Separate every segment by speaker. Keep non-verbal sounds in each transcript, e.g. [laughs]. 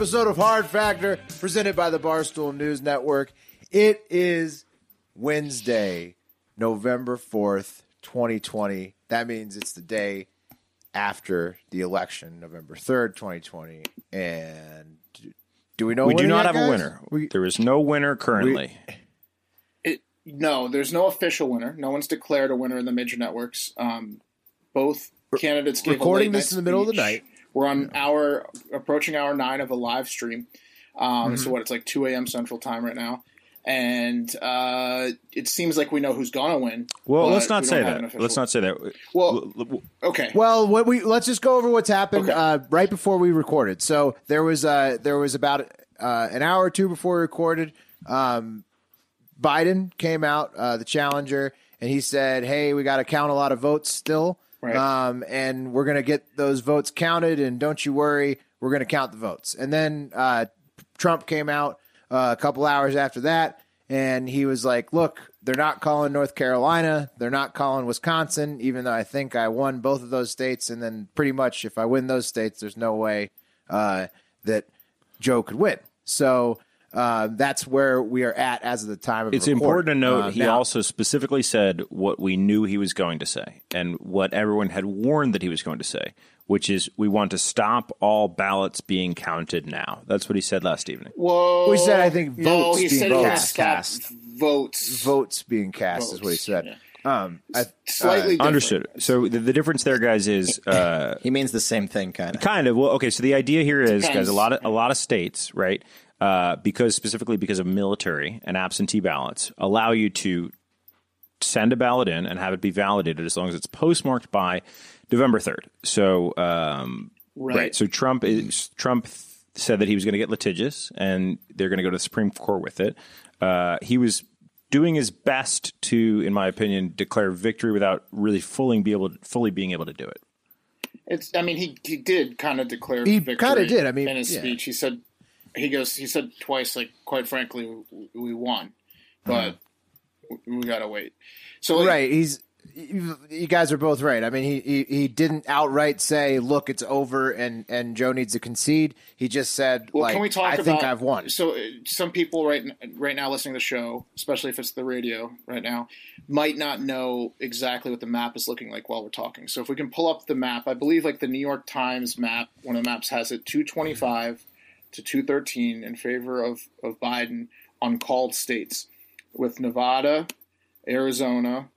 Speaker 1: Episode of Hard Factor presented by the Barstool News Network. It is Wednesday, November 4th, 2020. That means it's the day after the election, November 3rd, 2020. And do we know
Speaker 2: we do not
Speaker 1: yet,
Speaker 2: have a winner.
Speaker 1: We-
Speaker 2: there is no winner currently.
Speaker 3: It, no, there's no official winner. No one's declared a winner in the major networks. Um, both candidates gave
Speaker 1: recording
Speaker 3: a late
Speaker 1: this
Speaker 3: night
Speaker 1: in the middle of the night.
Speaker 3: We're on hour approaching hour nine of a live stream. Um,
Speaker 1: Mm-hmm.
Speaker 3: So what? It's like two a.m. Central Time right now, and uh, it seems like we know who's gonna win.
Speaker 2: well, let's not
Speaker 3: we
Speaker 2: say
Speaker 3: don't have an
Speaker 2: that.
Speaker 3: official-
Speaker 2: Let's not say that.
Speaker 3: Well,
Speaker 2: L- l-
Speaker 3: okay.
Speaker 1: Well, what we let's just go over what's happened
Speaker 3: Okay.
Speaker 1: uh, right before we recorded. So there was uh, there was about uh, an hour or two before we recorded. Um, Biden came out, uh, the challenger, and he said, "Hey, we got to count a lot of votes still,
Speaker 3: Right.
Speaker 1: um, and we're going to get those votes counted. And don't you worry, we're going to count the votes." And then uh, Trump came out uh, a couple hours after that, and he was like, "Look, they're not calling North Carolina, they're not calling Wisconsin, even though I think I won both of those states. And then pretty much, if I win those states, there's no way uh, that Joe could win." So. Uh, that's where we are at as of the time of
Speaker 2: it's
Speaker 1: recording.
Speaker 2: important to note
Speaker 1: Uh,
Speaker 2: he
Speaker 1: now-
Speaker 2: also specifically said what we knew he was going to say and what everyone had warned that he was going to say, which is we want to stop all ballots being counted now. That's what he said last evening.
Speaker 3: Whoa.
Speaker 1: We said, I think,
Speaker 3: no,
Speaker 1: votes
Speaker 3: he
Speaker 1: being
Speaker 3: said he would
Speaker 1: cast. Cast.
Speaker 3: votes.
Speaker 1: votes being cast is what he
Speaker 3: Votes,
Speaker 1: said. Um, I,
Speaker 3: Slightly different.
Speaker 2: Understood. So the, the difference there, guys, is uh,
Speaker 4: He means the same thing, kind of.
Speaker 2: kind of well. Okay, so the idea here is,
Speaker 3: Depends.
Speaker 2: guys, a lot of a lot of states, right? Uh, because specifically because of military and absentee ballots, allow you to send a ballot in and have it be validated as long as it's postmarked by November third. So, um,
Speaker 3: Right.
Speaker 2: So Trump is Trump th- said that he was going to get litigious, and they're going to go to the Supreme Court with it. Uh, he was doing his best to, in my opinion, declare victory without really fully be able fully being able to do it.
Speaker 3: It's. I mean, he he did kind of declare.
Speaker 1: He
Speaker 3: victory
Speaker 1: kinda did, I mean,
Speaker 3: in his
Speaker 1: yeah.
Speaker 3: speech, he said, he goes, he said twice, like, quite frankly, we, won, but we, we gotta wait. So, like,
Speaker 1: right. He's you you guys are both right. I mean, he, he he didn't outright say, "Look, it's over," and and Joe needs to concede. He just said,
Speaker 3: Well,
Speaker 1: like,
Speaker 3: can we talk
Speaker 1: "I
Speaker 3: about?
Speaker 1: think I've won."
Speaker 3: So, uh, some people right right now listening to the show, especially if it's the radio right now, might not know exactly what the map is looking like while we're talking. So, if we can pull up the map, I believe like the New York Times map, one of the maps has it two twenty five to two thirteen in favor of of Biden on called states, with Nevada, Arizona.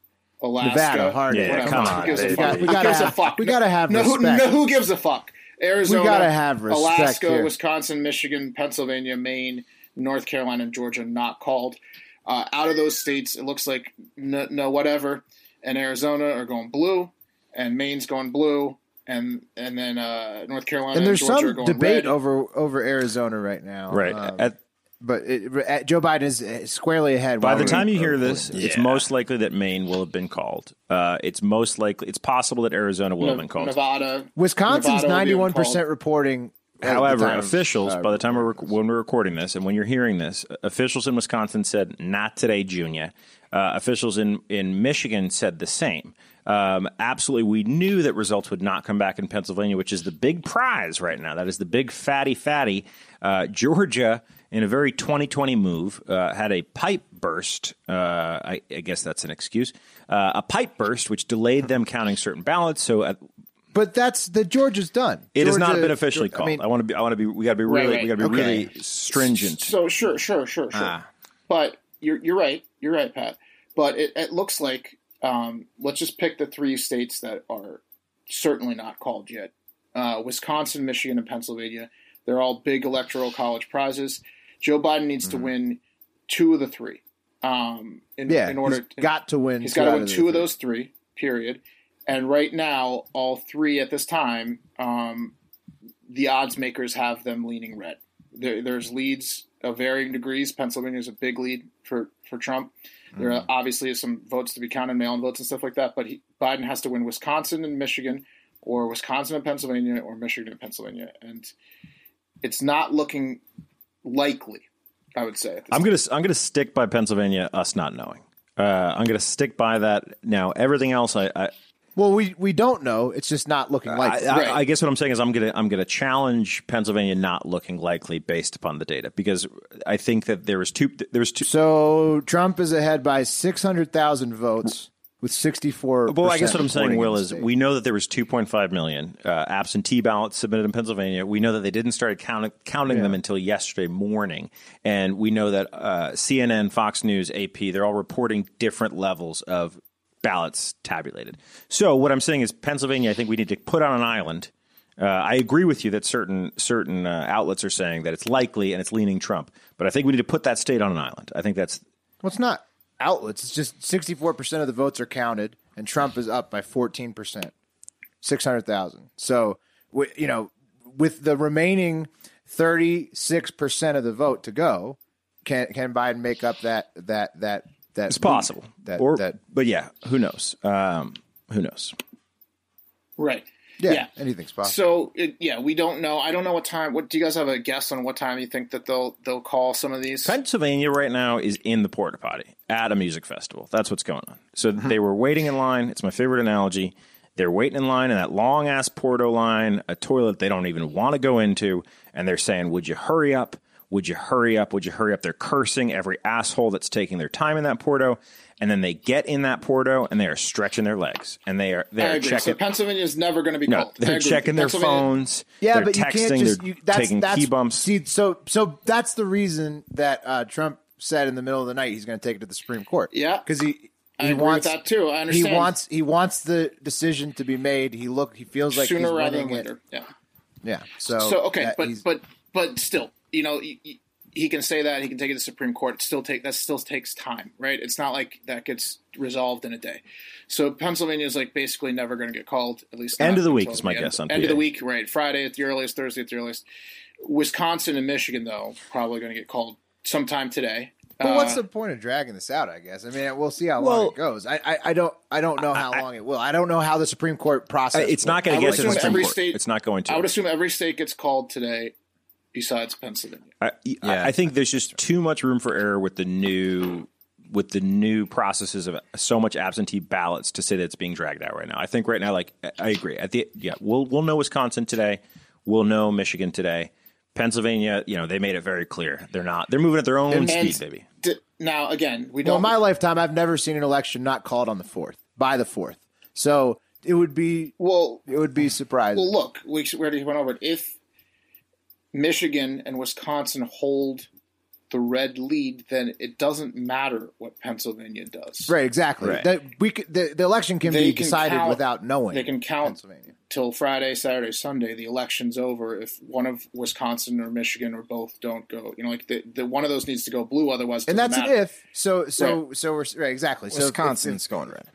Speaker 3: Alaska,
Speaker 1: Nevada, hard
Speaker 2: Yeah,
Speaker 3: whatever.
Speaker 2: come
Speaker 3: Who
Speaker 2: on,
Speaker 3: gives a fuck?
Speaker 1: We
Speaker 3: Who
Speaker 1: gotta
Speaker 3: gives a
Speaker 1: have-
Speaker 3: fuck?
Speaker 1: we gotta have
Speaker 3: no,
Speaker 1: respect.
Speaker 3: No, who gives a fuck? Arizona,
Speaker 1: gotta have respect
Speaker 3: Alaska,
Speaker 1: here.
Speaker 3: Wisconsin, Michigan, Pennsylvania, Maine, North Carolina, and Georgia not called. Uh, out of those states, it looks like no, no whatever, and Arizona are going blue, and Maine's going blue, and and then uh, North Carolina
Speaker 1: And there's
Speaker 3: Georgia are
Speaker 1: some
Speaker 3: going
Speaker 1: debate
Speaker 3: red.
Speaker 1: over over Arizona right now,
Speaker 2: Right.
Speaker 1: Um,
Speaker 2: At,
Speaker 1: but it, uh, Joe Biden is squarely ahead.
Speaker 2: By
Speaker 1: while
Speaker 2: the
Speaker 1: we're-
Speaker 2: time you hear
Speaker 1: uh,
Speaker 2: this, it's most likely that Maine will have been called. Uh, it's most likely, it's possible that Arizona will have been called.
Speaker 3: Nevada,
Speaker 1: Wisconsin's
Speaker 3: Nevada will be
Speaker 1: ninety one
Speaker 3: uncalled.
Speaker 1: percent reporting.
Speaker 2: However, officials, by the time we're when we're recording this, and when you're hearing this, officials in Wisconsin said, "Not today, Junior." Uh, officials in in Michigan said the same. Um, absolutely, we knew that results would not come back in Pennsylvania, which is the big prize right now. That is the big fatty fatty. Uh, Georgia, in a very 2020 move, uh, had a pipe burst. Uh, I, I guess that's an excuse. Uh, a pipe burst, which delayed them counting certain ballots. So at
Speaker 1: But that's the Georgia's done.
Speaker 2: It has not been officially
Speaker 1: I
Speaker 2: called. I,
Speaker 1: mean,
Speaker 2: want to be. I want to be. We got to be
Speaker 3: Right,
Speaker 2: really.
Speaker 3: right.
Speaker 2: We got to be
Speaker 1: Okay.
Speaker 2: really stringent.
Speaker 3: So sure, sure, sure, sure.
Speaker 2: Ah.
Speaker 3: But you're you're right. You're right, Pat. But it, it looks like um, let's just pick the three states that are certainly not called yet: uh, Wisconsin, Michigan, and Pennsylvania. They're all big electoral college prizes. Joe Biden needs to win two of the three. Um, in,
Speaker 1: yeah,
Speaker 3: in order,
Speaker 1: he's got to win.
Speaker 3: He's got to win two of those three. Period. And right now, all three at this time, um, the odds makers have them leaning red. There, there's leads of varying degrees. Pennsylvania is a big lead for for Trump. There
Speaker 1: Mm-hmm.
Speaker 3: are obviously is some votes to be counted, mail-in votes and stuff like that. But he, Biden has to win Wisconsin and Michigan, or Wisconsin and Pennsylvania, or Michigan and Pennsylvania, and it's not looking likely. I would say.
Speaker 2: I'm gonna. I'm gonna stick by Pennsylvania. Us not knowing. Uh, I'm gonna stick by that. Now everything else, I. I
Speaker 1: Well, we we don't know. It's just not looking like.
Speaker 2: I, I, I guess what I'm saying is I'm gonna I'm gonna challenge Pennsylvania not looking likely based upon the data because I think that there was two there's two
Speaker 1: so Trump is ahead by six hundred thousand votes with sixty four.
Speaker 2: Well, I guess what I'm saying, Will, is we know that there was 2.5 million uh, absentee ballots submitted in Pennsylvania. We know that they didn't start counting, counting them until yesterday morning, and we know that uh, CNN, Fox News, AP, they're all reporting different levels of ballots tabulated. So what I'm saying is, Pennsylvania, I think we need to put on an island. Uh, I agree with you that certain certain uh, outlets are saying that it's likely and it's leaning Trump, but I think we need to put that state on an island. I think that's
Speaker 1: well, it's not outlets. It's just sixty four percent of the votes are counted, and Trump is up by fourteen percent, six hundred thousand. So you know, with the remaining thirty six percent of the vote to go, can can Biden make up that that that that?
Speaker 2: it's possible.
Speaker 1: That
Speaker 2: or,
Speaker 1: that
Speaker 2: but yeah, who knows? Um, who knows?
Speaker 3: right.
Speaker 1: yeah,
Speaker 3: yeah.
Speaker 1: anything's possible.
Speaker 3: So it, yeah, we don't know. I don't know what time. What do you guys have a guess on what time you think that they'll they'll call some of these?
Speaker 2: Pennsylvania right now is in the porta potty at a music festival. That's what's going on. So they were waiting in line. It's my favorite analogy. They're waiting in line in that long ass Porto line, a toilet they don't even want to go into, and they're saying, "Would you hurry up? Would you hurry up? Would you hurry up?" They're cursing every asshole that's taking their time in that Porto, and then they get in that Porto and they are stretching their legs and they are they're checking.
Speaker 3: So Pennsylvania is never going to be
Speaker 2: no,
Speaker 3: called.
Speaker 2: They're checking their phones.
Speaker 1: Yeah,
Speaker 2: they're
Speaker 1: but you
Speaker 2: texting.
Speaker 1: can't just
Speaker 2: they're
Speaker 1: you, that's,
Speaker 2: taking
Speaker 1: that's,
Speaker 2: key bumps.
Speaker 1: See, so so that's the reason that uh, Trump said in the middle of the night he's going to take it to the Supreme Court.
Speaker 3: Yeah.
Speaker 1: because he
Speaker 3: I
Speaker 1: he
Speaker 3: agree
Speaker 1: wants
Speaker 3: with that too. I understand.
Speaker 1: He wants he wants the decision to be made. He look he feels like
Speaker 3: sooner
Speaker 1: he's
Speaker 3: rather
Speaker 1: winning
Speaker 3: than
Speaker 1: it.
Speaker 3: later. Yeah.
Speaker 1: Yeah. So
Speaker 3: So okay,
Speaker 1: that
Speaker 3: but but but still, you know, he, he- he can say that he can take it to the Supreme Court. It still take that still takes time, right? It's not like that gets resolved in a day. So Pennsylvania is like basically never going to get called. At least
Speaker 2: End of the week is my
Speaker 3: the
Speaker 2: guess
Speaker 3: end,
Speaker 2: on
Speaker 3: end of the week, right? Friday at the earliest, Thursday at the earliest. Wisconsin and Michigan though probably going to get called sometime today.
Speaker 1: But what's
Speaker 3: Uh,
Speaker 1: the point of dragging this out? I guess. I mean, we'll see how
Speaker 2: Well-
Speaker 1: long it goes. I, I, I don't I don't know how long it will. I don't know how the Supreme Court process.
Speaker 2: it's
Speaker 1: will-
Speaker 2: not going to get to the Supreme
Speaker 3: every
Speaker 2: Court.
Speaker 3: state-
Speaker 2: it's not going to.
Speaker 3: I would assume every state gets called today, besides Pennsylvania.
Speaker 2: I, I- I think there's just too much room for error with the new with the new processes of so much absentee ballots to say that it's being dragged out right now. I think right now, like I agree. At the yeah, we'll we'll know Wisconsin today. We'll know Michigan today. Pennsylvania, you know, they made it very clear they're not. They're moving at their own speed, baby.
Speaker 3: D- now again, we don't.
Speaker 1: in my lifetime, I've never seen an election not called on the fourth by the fourth. So it would be
Speaker 3: well,
Speaker 1: it would be surprising.
Speaker 3: Well, look, we we already went over it. If Michigan and Wisconsin hold the red lead, then it doesn't matter what Pennsylvania does.
Speaker 1: Right, exactly.
Speaker 2: Right.
Speaker 1: That we could, the, the election can
Speaker 3: They
Speaker 1: be
Speaker 3: can
Speaker 1: decided
Speaker 3: count-
Speaker 1: without knowing.
Speaker 3: They can count
Speaker 1: Pennsylvania.
Speaker 3: till Friday, Saturday, Sunday. The election's over if one of Wisconsin or Michigan or both don't go. You know, like the, the one of those needs to go blue. Otherwise,
Speaker 1: and that's
Speaker 3: matter.
Speaker 1: an if. So so so we're right exactly. So if-
Speaker 4: Wisconsin's going red.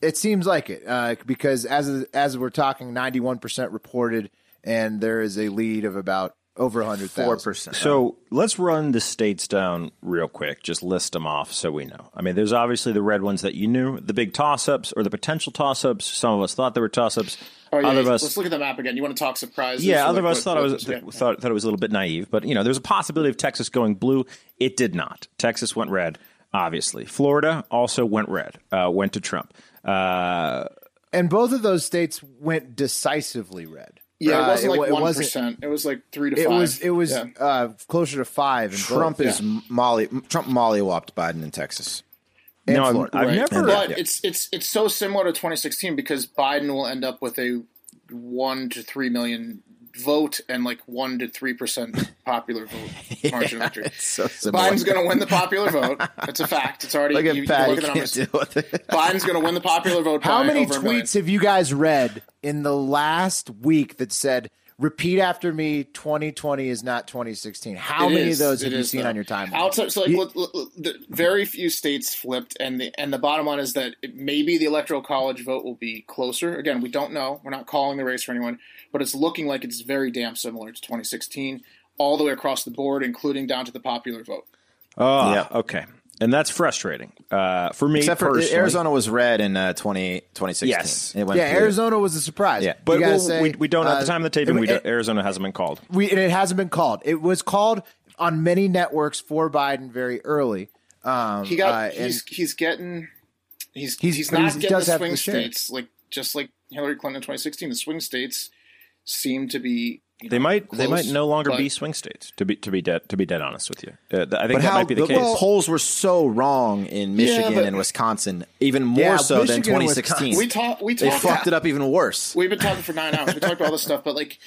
Speaker 1: It seems like it uh, because as as we're talking, ninety one percent reported, and there is a lead of about over hundred
Speaker 4: Four
Speaker 1: thousand.
Speaker 4: percent.
Speaker 2: So let's run the states down real quick. Just list them off so we know. I mean, there's obviously the red ones that you knew, the big toss ups or the potential toss ups. Some of us thought they were toss ups.
Speaker 3: Oh, yeah,
Speaker 2: Other of
Speaker 3: let's look at the map again. You want to talk surprises?
Speaker 2: Yeah, other of us thought I
Speaker 3: what-
Speaker 2: was
Speaker 3: yeah.
Speaker 2: thought thought it was a little bit naive, but you know, there's a possibility of Texas going blue. It did not. Texas went red. Obviously, Florida also went red. Uh, went to Trump. Uh,
Speaker 1: and both of those states went decisively red.
Speaker 3: Yeah,
Speaker 1: Uh,
Speaker 3: it wasn't
Speaker 1: wa-
Speaker 3: like
Speaker 1: it
Speaker 3: one
Speaker 1: wasn't-
Speaker 3: percent. It was like three to
Speaker 1: It
Speaker 3: five.
Speaker 1: was it was
Speaker 3: Yeah.
Speaker 1: uh, closer to five. In
Speaker 4: Trump
Speaker 1: both.
Speaker 4: is molly. Trump Molly mollywopped Biden in Texas.
Speaker 1: and
Speaker 2: No, I'm-
Speaker 1: Florida.
Speaker 2: I've
Speaker 3: Right.
Speaker 2: never-
Speaker 3: But
Speaker 2: Yeah.
Speaker 3: it's it's it's so similar to 2016 because Biden will end up with a one to three million vote and like one to three percent popular vote [laughs] margin of victory.
Speaker 4: It's so.
Speaker 3: Biden's going to win the popular vote. It's a fact. It's already
Speaker 4: Look at
Speaker 3: you, you look at the numbers.
Speaker 4: deal with it. [laughs]
Speaker 3: Biden's going to win the popular vote.
Speaker 1: How many
Speaker 3: over a million.
Speaker 1: tweets have you guys read in the last week that said, repeat after me, 2020 is not 2016? How
Speaker 3: It
Speaker 1: many
Speaker 3: is.
Speaker 1: of those
Speaker 3: It
Speaker 1: have you
Speaker 3: is,
Speaker 1: seen
Speaker 3: though.
Speaker 1: on your timeline?
Speaker 3: Outside, so like,
Speaker 1: You-
Speaker 3: look, look, look, the, very few states flipped, and the and the bottom line is that maybe the electoral college vote will be closer. Again, we don't know. We're not calling the race for anyone, but it's looking like it's very damn similar to 2016, all the way across the board, including down to the popular vote.
Speaker 2: Oh,
Speaker 4: Yeah.
Speaker 2: okay. And that's frustrating uh, for me
Speaker 4: Except for
Speaker 2: personally.
Speaker 4: Arizona was red in uh, 20, 2016.
Speaker 2: Yes.
Speaker 4: It went
Speaker 1: yeah,
Speaker 4: through.
Speaker 1: Arizona was a surprise.
Speaker 4: Yeah.
Speaker 2: But
Speaker 1: You gotta
Speaker 2: well,
Speaker 1: say,
Speaker 2: we, we don't at
Speaker 1: uh,
Speaker 2: the time of the taping.
Speaker 1: it-
Speaker 2: we
Speaker 1: it-
Speaker 2: Arizona hasn't been called.
Speaker 1: we and it hasn't been called. It was called on many networks for Biden very early. Um,
Speaker 3: He got
Speaker 1: uh, and-
Speaker 3: he's he's getting he's
Speaker 1: He's-
Speaker 3: he's, not
Speaker 1: he's-
Speaker 3: getting
Speaker 1: does
Speaker 3: the swing
Speaker 1: the
Speaker 3: states like just like Hillary Clinton in 2016. The swing states seem to be you
Speaker 2: They
Speaker 3: know,
Speaker 2: might they might no longer
Speaker 3: but-
Speaker 2: be swing states. To be to be dead to be dead honest with you, uh, th- I think that
Speaker 4: how
Speaker 2: might be the,
Speaker 4: the,
Speaker 2: case.
Speaker 4: polls were so wrong in Michigan
Speaker 3: but-
Speaker 4: and Wisconsin, even more
Speaker 1: Yeah,
Speaker 4: so than
Speaker 1: Michigan and
Speaker 4: 2016.
Speaker 3: We talk we
Speaker 4: they
Speaker 3: talked
Speaker 4: fucked it up even worse.
Speaker 3: We've been talking for nine hours. We talked about all this stuff, but like,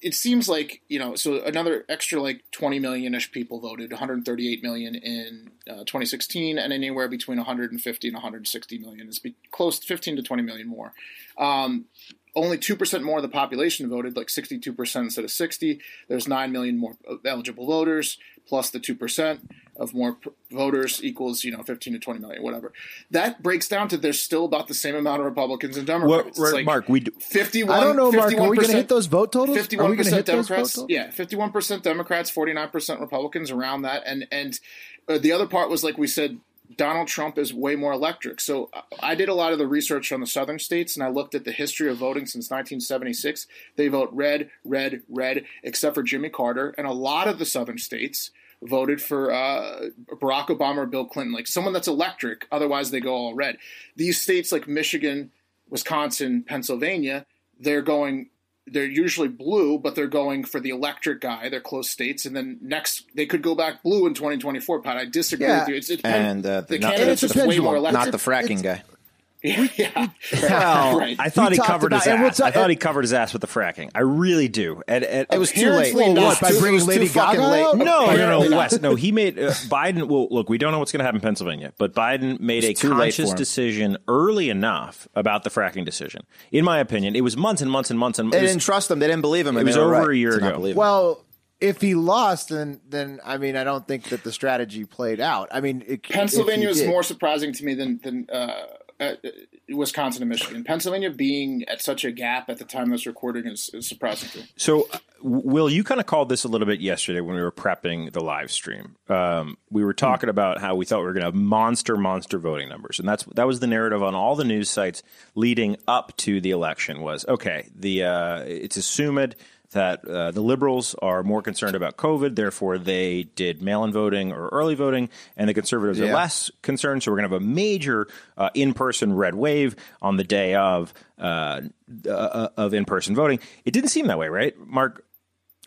Speaker 3: it seems like you know, so another extra like twenty million ish people voted, one hundred thirty eight million in uh, twenty sixteen, and anywhere between one hundred and fifty and one hundred sixty million is be close to fifteen to twenty million more. Um, only two percent more of the population voted, like sixty two percent instead of sixty. There's nine million more eligible voters, plus the two percent of more p- voters equals you know fifteen to twenty million, whatever. That breaks down to there's still about the same amount of Republicans and Democrats.
Speaker 2: What, right,
Speaker 3: like
Speaker 2: Mark, we do,
Speaker 3: 51.
Speaker 1: I don't know, Mark. Are we going to hit those vote totals? Are we
Speaker 3: Fifty-one
Speaker 1: going to
Speaker 3: percent
Speaker 1: hit those vote
Speaker 3: Democrats.
Speaker 1: totals?
Speaker 3: Yeah, fifty-one percent Democrats, forty-nine percent Republicans, around that. And and uh, the other part was like we said, Donald Trump is way more electric. So I did a lot of the research on the southern states, and I looked at the history of voting since 1976. They vote red, red, red, except for Jimmy Carter, and a lot of the southern states voted for uh, Barack Obama or Bill Clinton, like someone that's electric. Otherwise, they go all red. These states like Michigan, Wisconsin, Pennsylvania, they're going. They're usually blue, but they're going for the electric guy. They're close states, and then next they could go back blue in 2024. Pat, I disagree
Speaker 1: Yeah.
Speaker 3: with you. It's, it's
Speaker 4: And uh,
Speaker 3: the
Speaker 4: not,
Speaker 3: candidate's
Speaker 1: it's a
Speaker 3: just way more electric.
Speaker 4: not the fracking guy.
Speaker 3: Yeah, [laughs]
Speaker 2: Well,
Speaker 3: right.
Speaker 2: I thought
Speaker 1: We
Speaker 2: he
Speaker 1: talked
Speaker 2: covered his
Speaker 1: about- and we'll
Speaker 2: ass.
Speaker 1: ta-
Speaker 2: I thought he covered his ass with the fracking. I really do. And, and
Speaker 4: It was too late.
Speaker 3: Apparently
Speaker 1: Well, what, by bringing
Speaker 4: was
Speaker 1: Lady
Speaker 4: too
Speaker 1: Gaga
Speaker 4: late.
Speaker 1: out?
Speaker 2: no, no, no,
Speaker 3: not.
Speaker 2: Wes. No, he made uh, [laughs] Biden. Well, look, we don't know what's going to happen in Pennsylvania, but Biden made a
Speaker 4: too late
Speaker 2: conscious decision early enough about the fracking decision. In my opinion, it was months and months and months and
Speaker 4: They
Speaker 2: it was-
Speaker 4: didn't trust him. They didn't believe him.
Speaker 2: It was over
Speaker 4: right
Speaker 2: a year
Speaker 4: to
Speaker 2: ago.
Speaker 4: believe.
Speaker 1: Well, if he lost, then then I mean, I don't think that the strategy played out. I mean, it,
Speaker 3: Pennsylvania
Speaker 1: if
Speaker 3: is more surprising to me than than uh, uh, Wisconsin and Michigan. Pennsylvania being at such a gap at the time this recording is, is surprising to me.
Speaker 2: So, Will, you kind of called this a little bit yesterday when we were prepping the live stream. Um, we were talking about how we thought we were going to have monster, monster voting numbers, and that's that was the narrative on all the news sites leading up to the election. Was okay. The uh, it's assumed that uh, the liberals are more concerned about COVID, therefore they did mail-in voting or early voting, and the conservatives are less concerned. So we're going to have a major uh, in-person red wave on the day of uh, uh, of in-person voting. It didn't seem that way, right, Mark?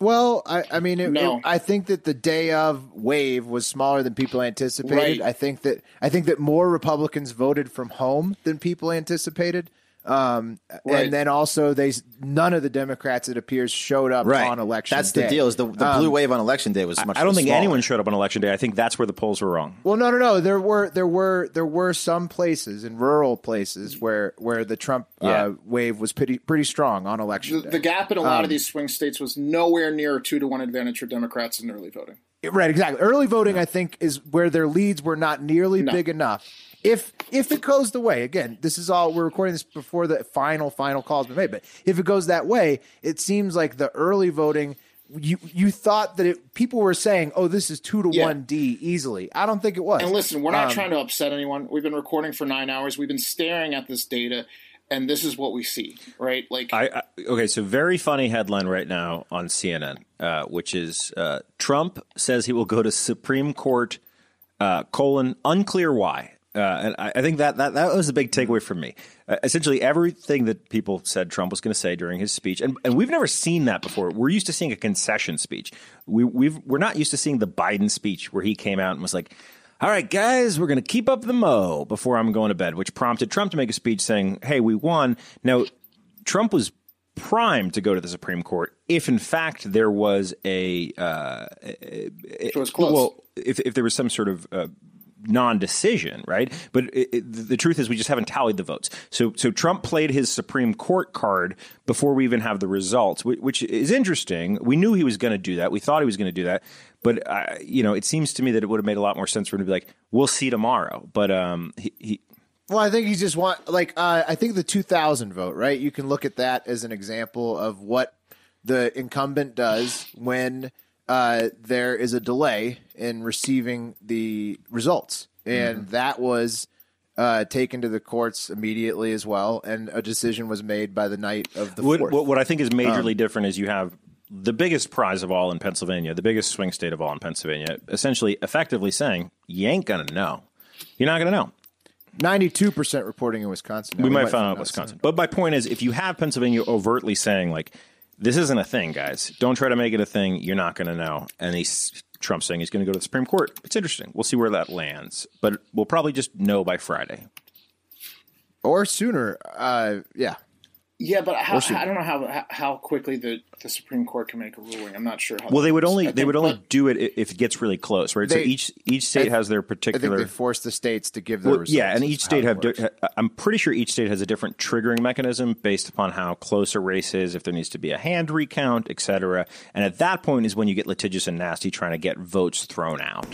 Speaker 1: Well, I, I mean, it,
Speaker 3: No.
Speaker 1: it- I think that the day of wave was smaller than people anticipated.
Speaker 3: Right.
Speaker 1: I think that I think that more Republicans voted from home than people anticipated. Um,
Speaker 3: Right.
Speaker 1: and then also they none of the Democrats it appears showed up
Speaker 4: right.
Speaker 1: on election. Day.
Speaker 4: That's
Speaker 1: day.
Speaker 4: the deal. Is the, the blue wave on election day was much.
Speaker 2: I don't think
Speaker 4: smaller.
Speaker 2: anyone showed up on election day. I think that's where the polls were wrong.
Speaker 1: Well, no, no, no. There were there were there were some places in rural places where where the Trump
Speaker 2: Yeah.
Speaker 1: uh, wave was pretty pretty strong on election
Speaker 3: The,
Speaker 1: day.
Speaker 3: the gap in a lot
Speaker 1: Um,
Speaker 3: of these swing states was nowhere near a two to one advantage for Democrats in early voting.
Speaker 1: Right, exactly. Early voting, I think, is where their leads were not nearly
Speaker 3: No.
Speaker 1: big enough. If if it goes the way, again, this is all we're recording this before the final final call's been made. But if it goes that way, it seems like the early voting. You you thought that it, people were saying, "Oh, this is two to
Speaker 3: Yeah.
Speaker 1: one D easily." I don't think it was.
Speaker 3: And listen, we're not
Speaker 1: Um,
Speaker 3: trying to upset anyone. We've been recording for nine hours. We've been staring at this data, and this is what we see, right? Like,
Speaker 2: I, I okay, so very funny headline right now on CNN, uh, which is uh, Trump says he will go to Supreme Court uh, colon unclear why. Uh, and I, I think that, that that was a big takeaway for me. Uh, essentially, everything that people said Trump was going to say during his speech, and, and we've never seen that before. We're used to seeing a concession speech. We, we've we're not used to seeing the Biden speech where he came out and was like, all right, guys, we're going to keep up the mo before I'm going to bed, which prompted Trump to make a speech saying, hey, we won. Now, Trump was primed to go to the Supreme Court if, in fact, there was a. Uh,
Speaker 3: It was close.
Speaker 2: well, if, if there was some sort of. Uh, non-decision, right? But it, it, the truth is, we just haven't tallied the votes. So, so Trump played his Supreme Court card before we even have the results, whi- which is interesting. We knew he was going to do that. We thought he was going to do that, but uh, you know, it seems to me that it would have made a lot more sense for him to be like, "We'll see tomorrow." But um, he, he
Speaker 1: Well, I think he's just want like uh, I think the 2000 vote, right? You can look at that as an example of what the incumbent does when uh, there is a delay in receiving the results, and that was uh, taken to the courts immediately as well, and a decision was made by the night of the
Speaker 2: What,
Speaker 1: fourth.
Speaker 2: what, what I think is majorly different is you have the biggest prize of all in Pennsylvania, the biggest swing state of all in Pennsylvania, essentially effectively saying, you ain't going to know. You're not going to know.
Speaker 1: 92% reporting in Wisconsin. Now,
Speaker 2: we might find out Wisconsin. But my point is, if you have Pennsylvania overtly saying, like, this isn't a thing, guys, don't try to make it a thing, you're not going to know. And he's, Trump saying he's going to go to the Supreme Court. It's interesting. We'll see where that lands. But we'll probably just know by Friday.
Speaker 1: or sooner. Uh, yeah.
Speaker 3: Yeah, but how, I don't know how how quickly the, the Supreme Court can make a ruling. I'm not sure. how
Speaker 2: Well, they would
Speaker 3: works.
Speaker 2: only
Speaker 3: I
Speaker 2: they would only do it if it gets really close, right? so each each state has their
Speaker 1: I think
Speaker 2: particular.
Speaker 1: they force the states to give their
Speaker 2: Well,
Speaker 1: results.
Speaker 2: yeah, and each state have. di- I'm pretty sure each state has a different triggering mechanism based upon how close a race is, if there needs to be a hand recount, et cetera. And at that point is when you get litigious and nasty, trying to get votes thrown out.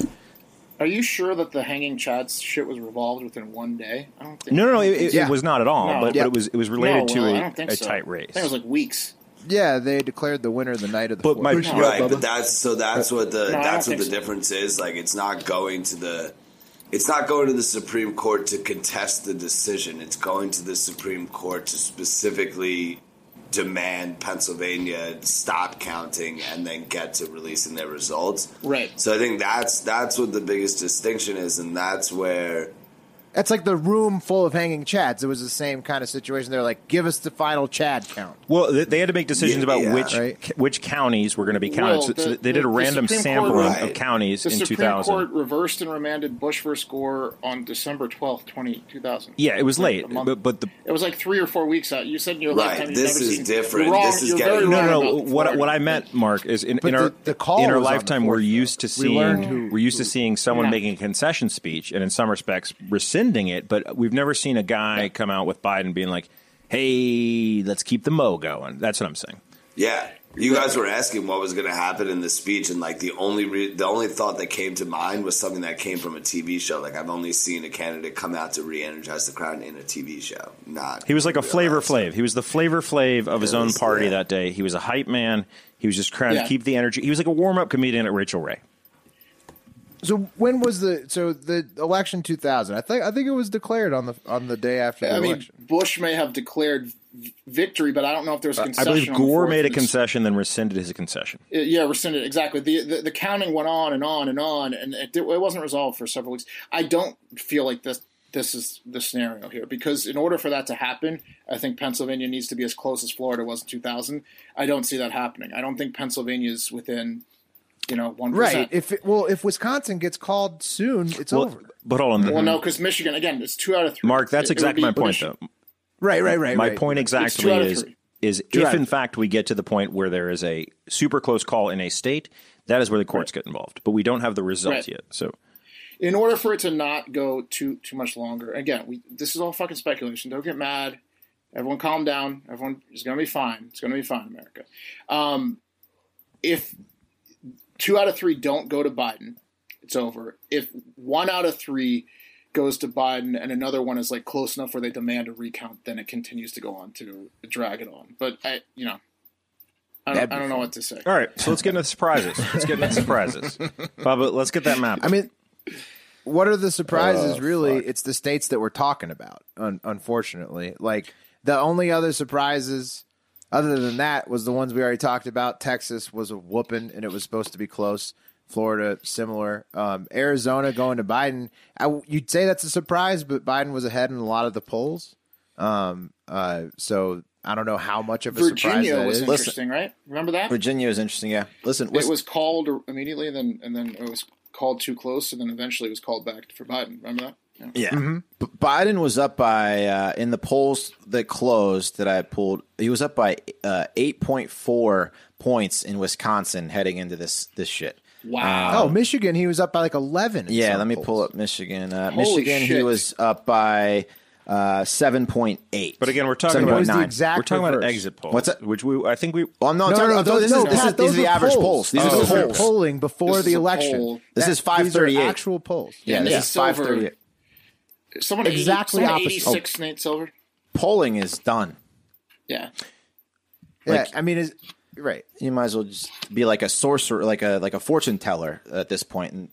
Speaker 3: Are you sure that the hanging Chads shit was revolved within one day? I don't think.
Speaker 2: No, no, no, it, it-
Speaker 1: Yeah.
Speaker 2: it was not at all.
Speaker 3: No.
Speaker 2: but,
Speaker 1: Yeah.
Speaker 2: but it was it was related
Speaker 3: No,
Speaker 2: to
Speaker 3: well, I
Speaker 2: a,
Speaker 3: don't
Speaker 2: a
Speaker 3: so.
Speaker 2: tight
Speaker 3: I
Speaker 2: race.
Speaker 3: think it was like weeks.
Speaker 1: Yeah, they declared the winner the night of the
Speaker 2: But
Speaker 1: fourth.
Speaker 2: my-
Speaker 3: No.
Speaker 5: Right, but that's so that's what the
Speaker 3: No,
Speaker 5: that's what the
Speaker 3: so.
Speaker 5: difference is. Like it's not going to the it's not going to the Supreme Court to contest the decision. It's going to the Supreme Court to specifically demand Pennsylvania stop counting and then get to releasing their results.
Speaker 3: Right.
Speaker 5: So I think that's that's what the biggest distinction is, and that's where
Speaker 1: That's like the room full of hanging chads. It was the same kind of situation. They're like, give us the final Chad count.
Speaker 2: Well, they, they had to make decisions
Speaker 5: Yeah,
Speaker 2: about
Speaker 5: yeah.
Speaker 2: which
Speaker 1: Right.
Speaker 2: which counties were going to be counted.
Speaker 3: Well,
Speaker 2: so, so
Speaker 3: the-
Speaker 2: they did a
Speaker 3: the- the
Speaker 2: random
Speaker 3: Supreme
Speaker 2: sampling
Speaker 3: Court-
Speaker 5: Right.
Speaker 2: of counties
Speaker 3: The
Speaker 2: in
Speaker 3: Supreme
Speaker 2: 2000.
Speaker 3: Court reversed and remanded Bush versus Gore on December twelfth, 20, 2000.
Speaker 2: Yeah, it was late,
Speaker 3: a
Speaker 2: but but the
Speaker 3: It was like three or four weeks out. You said in your
Speaker 5: Right,
Speaker 3: lifetime you've
Speaker 5: this
Speaker 3: never
Speaker 5: is
Speaker 3: seen-
Speaker 5: different.
Speaker 3: Wrong.
Speaker 5: This is
Speaker 3: You're
Speaker 5: getting-
Speaker 2: no, no, no. What what I meant, Mark, is in, in our
Speaker 1: the call
Speaker 2: in our
Speaker 1: was on the
Speaker 2: lifetime, we're used to seeing
Speaker 1: who-
Speaker 2: we're used to seeing someone making a concession speech, and in some respects rescinding it. But we've never seen a guy come out with Biden being like, "Hey, let's keep the mo going." That's what I'm saying.
Speaker 5: Yeah, you guys were asking what was going to happen in the speech, and like the only re- the only thought that came to mind was something that came from a TV show. Like I've only seen a candidate come out to re-energize the crowd in a TV show. Not
Speaker 2: He was like a flavor
Speaker 5: life
Speaker 2: flav. He was the flavor flav of his own party
Speaker 5: yeah.
Speaker 2: that day. He was a hype man. He was just trying
Speaker 3: Yeah.
Speaker 2: to keep the energy. He was like a warm up comedian at Rachael Ray.
Speaker 1: So when was the so the election 2000? I think I think it was declared on the on the day after the
Speaker 3: I mean. Bush may have declared victory, but I don't know if there was a
Speaker 2: I
Speaker 3: concession. I believe
Speaker 2: Gore made a concession, then rescinded his concession.
Speaker 3: Uh, Yeah, rescinded exactly. The, the the counting went on and on and on, and it, it wasn't resolved for several weeks. I don't feel like this this is the scenario here because in order for that to happen, I think Pennsylvania needs to be as close as Florida was in 2000. I don't see that happening. I don't think Pennsylvania is within, you know, one
Speaker 1: Right. If it, well, if Wisconsin gets called soon, it's
Speaker 2: Well,
Speaker 1: over.
Speaker 2: but hold on,
Speaker 3: well, no, because Michigan again, it's two out of three.
Speaker 2: Mark. That's
Speaker 3: It- it
Speaker 2: exactly
Speaker 3: be
Speaker 2: my point,
Speaker 3: Bush-
Speaker 2: though.
Speaker 1: Right. Right. Right.
Speaker 2: My
Speaker 1: right.
Speaker 2: point
Speaker 3: two
Speaker 2: exactly is is
Speaker 1: Two
Speaker 2: if in fact we get to the point where there is a super close call in a state, that is where the courts get involved. But we don't have the results
Speaker 3: Right.
Speaker 2: yet. So
Speaker 3: in order for it to not go too too much longer, again, we this is all fucking speculation. Don't get mad. Everyone, calm down. Everyone is going to be fine. It's going to be fine, America. Um, if two out of three don't go to Biden, it's over. If one out of three goes to Biden and another one is like close enough where they demand a recount, then it continues to go on to drag it on. But I, you know, I don't, I don't know what to say.
Speaker 2: all right, so let's get into the surprises. Let's get into the surprises, [laughs] Bubba. Let's get that map.
Speaker 1: I mean, what are the surprises?
Speaker 5: Oh,
Speaker 1: really,
Speaker 5: fuck.
Speaker 1: it's the states that we're talking about. Un- unfortunately, like the only other surprises, other than that, was the ones we already talked about. Texas was a whooping, and it was supposed to be close. Florida, similar. Um, Arizona going to Biden. I, you'd say that's a surprise, but Biden was ahead in a lot of the polls. Um, uh, so I don't know how much of a surprise
Speaker 3: Virginia
Speaker 1: that
Speaker 3: was
Speaker 1: is.
Speaker 3: interesting, right? Remember that?
Speaker 4: Virginia was interesting. Yeah, listen,
Speaker 3: it
Speaker 4: listen
Speaker 3: was called immediately, and then and then it was called too close, and then eventually it was called back for Biden. Remember that? Yeah.
Speaker 4: Yeah. B- Biden was up by uh, in the polls that closed that I pulled. He was up by uh, eight point four points in Wisconsin heading into this this shit.
Speaker 3: Wow.
Speaker 1: Oh, Michigan, he was up by like eleven. in
Speaker 4: Yeah, let me
Speaker 1: polls.
Speaker 4: pull up Michigan. Uh,
Speaker 3: Holy
Speaker 4: Michigan, he was up by uh, seven point eight.
Speaker 2: But again, we're talking about
Speaker 1: What
Speaker 4: point
Speaker 1: the exact
Speaker 2: we're talking about
Speaker 1: reverse?
Speaker 2: exit polls.
Speaker 4: What's that?
Speaker 2: Which we I think we
Speaker 4: Well, no, I'm
Speaker 1: No,
Speaker 4: talking
Speaker 1: no,
Speaker 4: about
Speaker 1: those,
Speaker 4: this,
Speaker 1: no,
Speaker 4: is, this,
Speaker 1: Pat,
Speaker 4: is, these
Speaker 1: those
Speaker 4: the
Speaker 1: are
Speaker 4: average
Speaker 1: polls.
Speaker 4: polls. These
Speaker 1: These
Speaker 4: are the
Speaker 1: are
Speaker 4: polls.
Speaker 1: polling before
Speaker 3: This
Speaker 1: the election.
Speaker 3: poll.
Speaker 4: This
Speaker 1: That-
Speaker 4: is 538.
Speaker 1: Actual polls.
Speaker 4: Yeah,
Speaker 3: And
Speaker 4: this
Speaker 3: Nate
Speaker 4: is
Speaker 3: Silver-
Speaker 4: 538.
Speaker 3: Someone
Speaker 1: Exactly
Speaker 3: 80, someone
Speaker 1: opposite.
Speaker 3: 86 Nate Silver.
Speaker 4: Polling is done.
Speaker 3: Yeah.
Speaker 1: Yeah,
Speaker 4: Like-
Speaker 1: I mean, is right.
Speaker 4: You might as well just be like a sorcerer, like a like a fortune teller at this point, and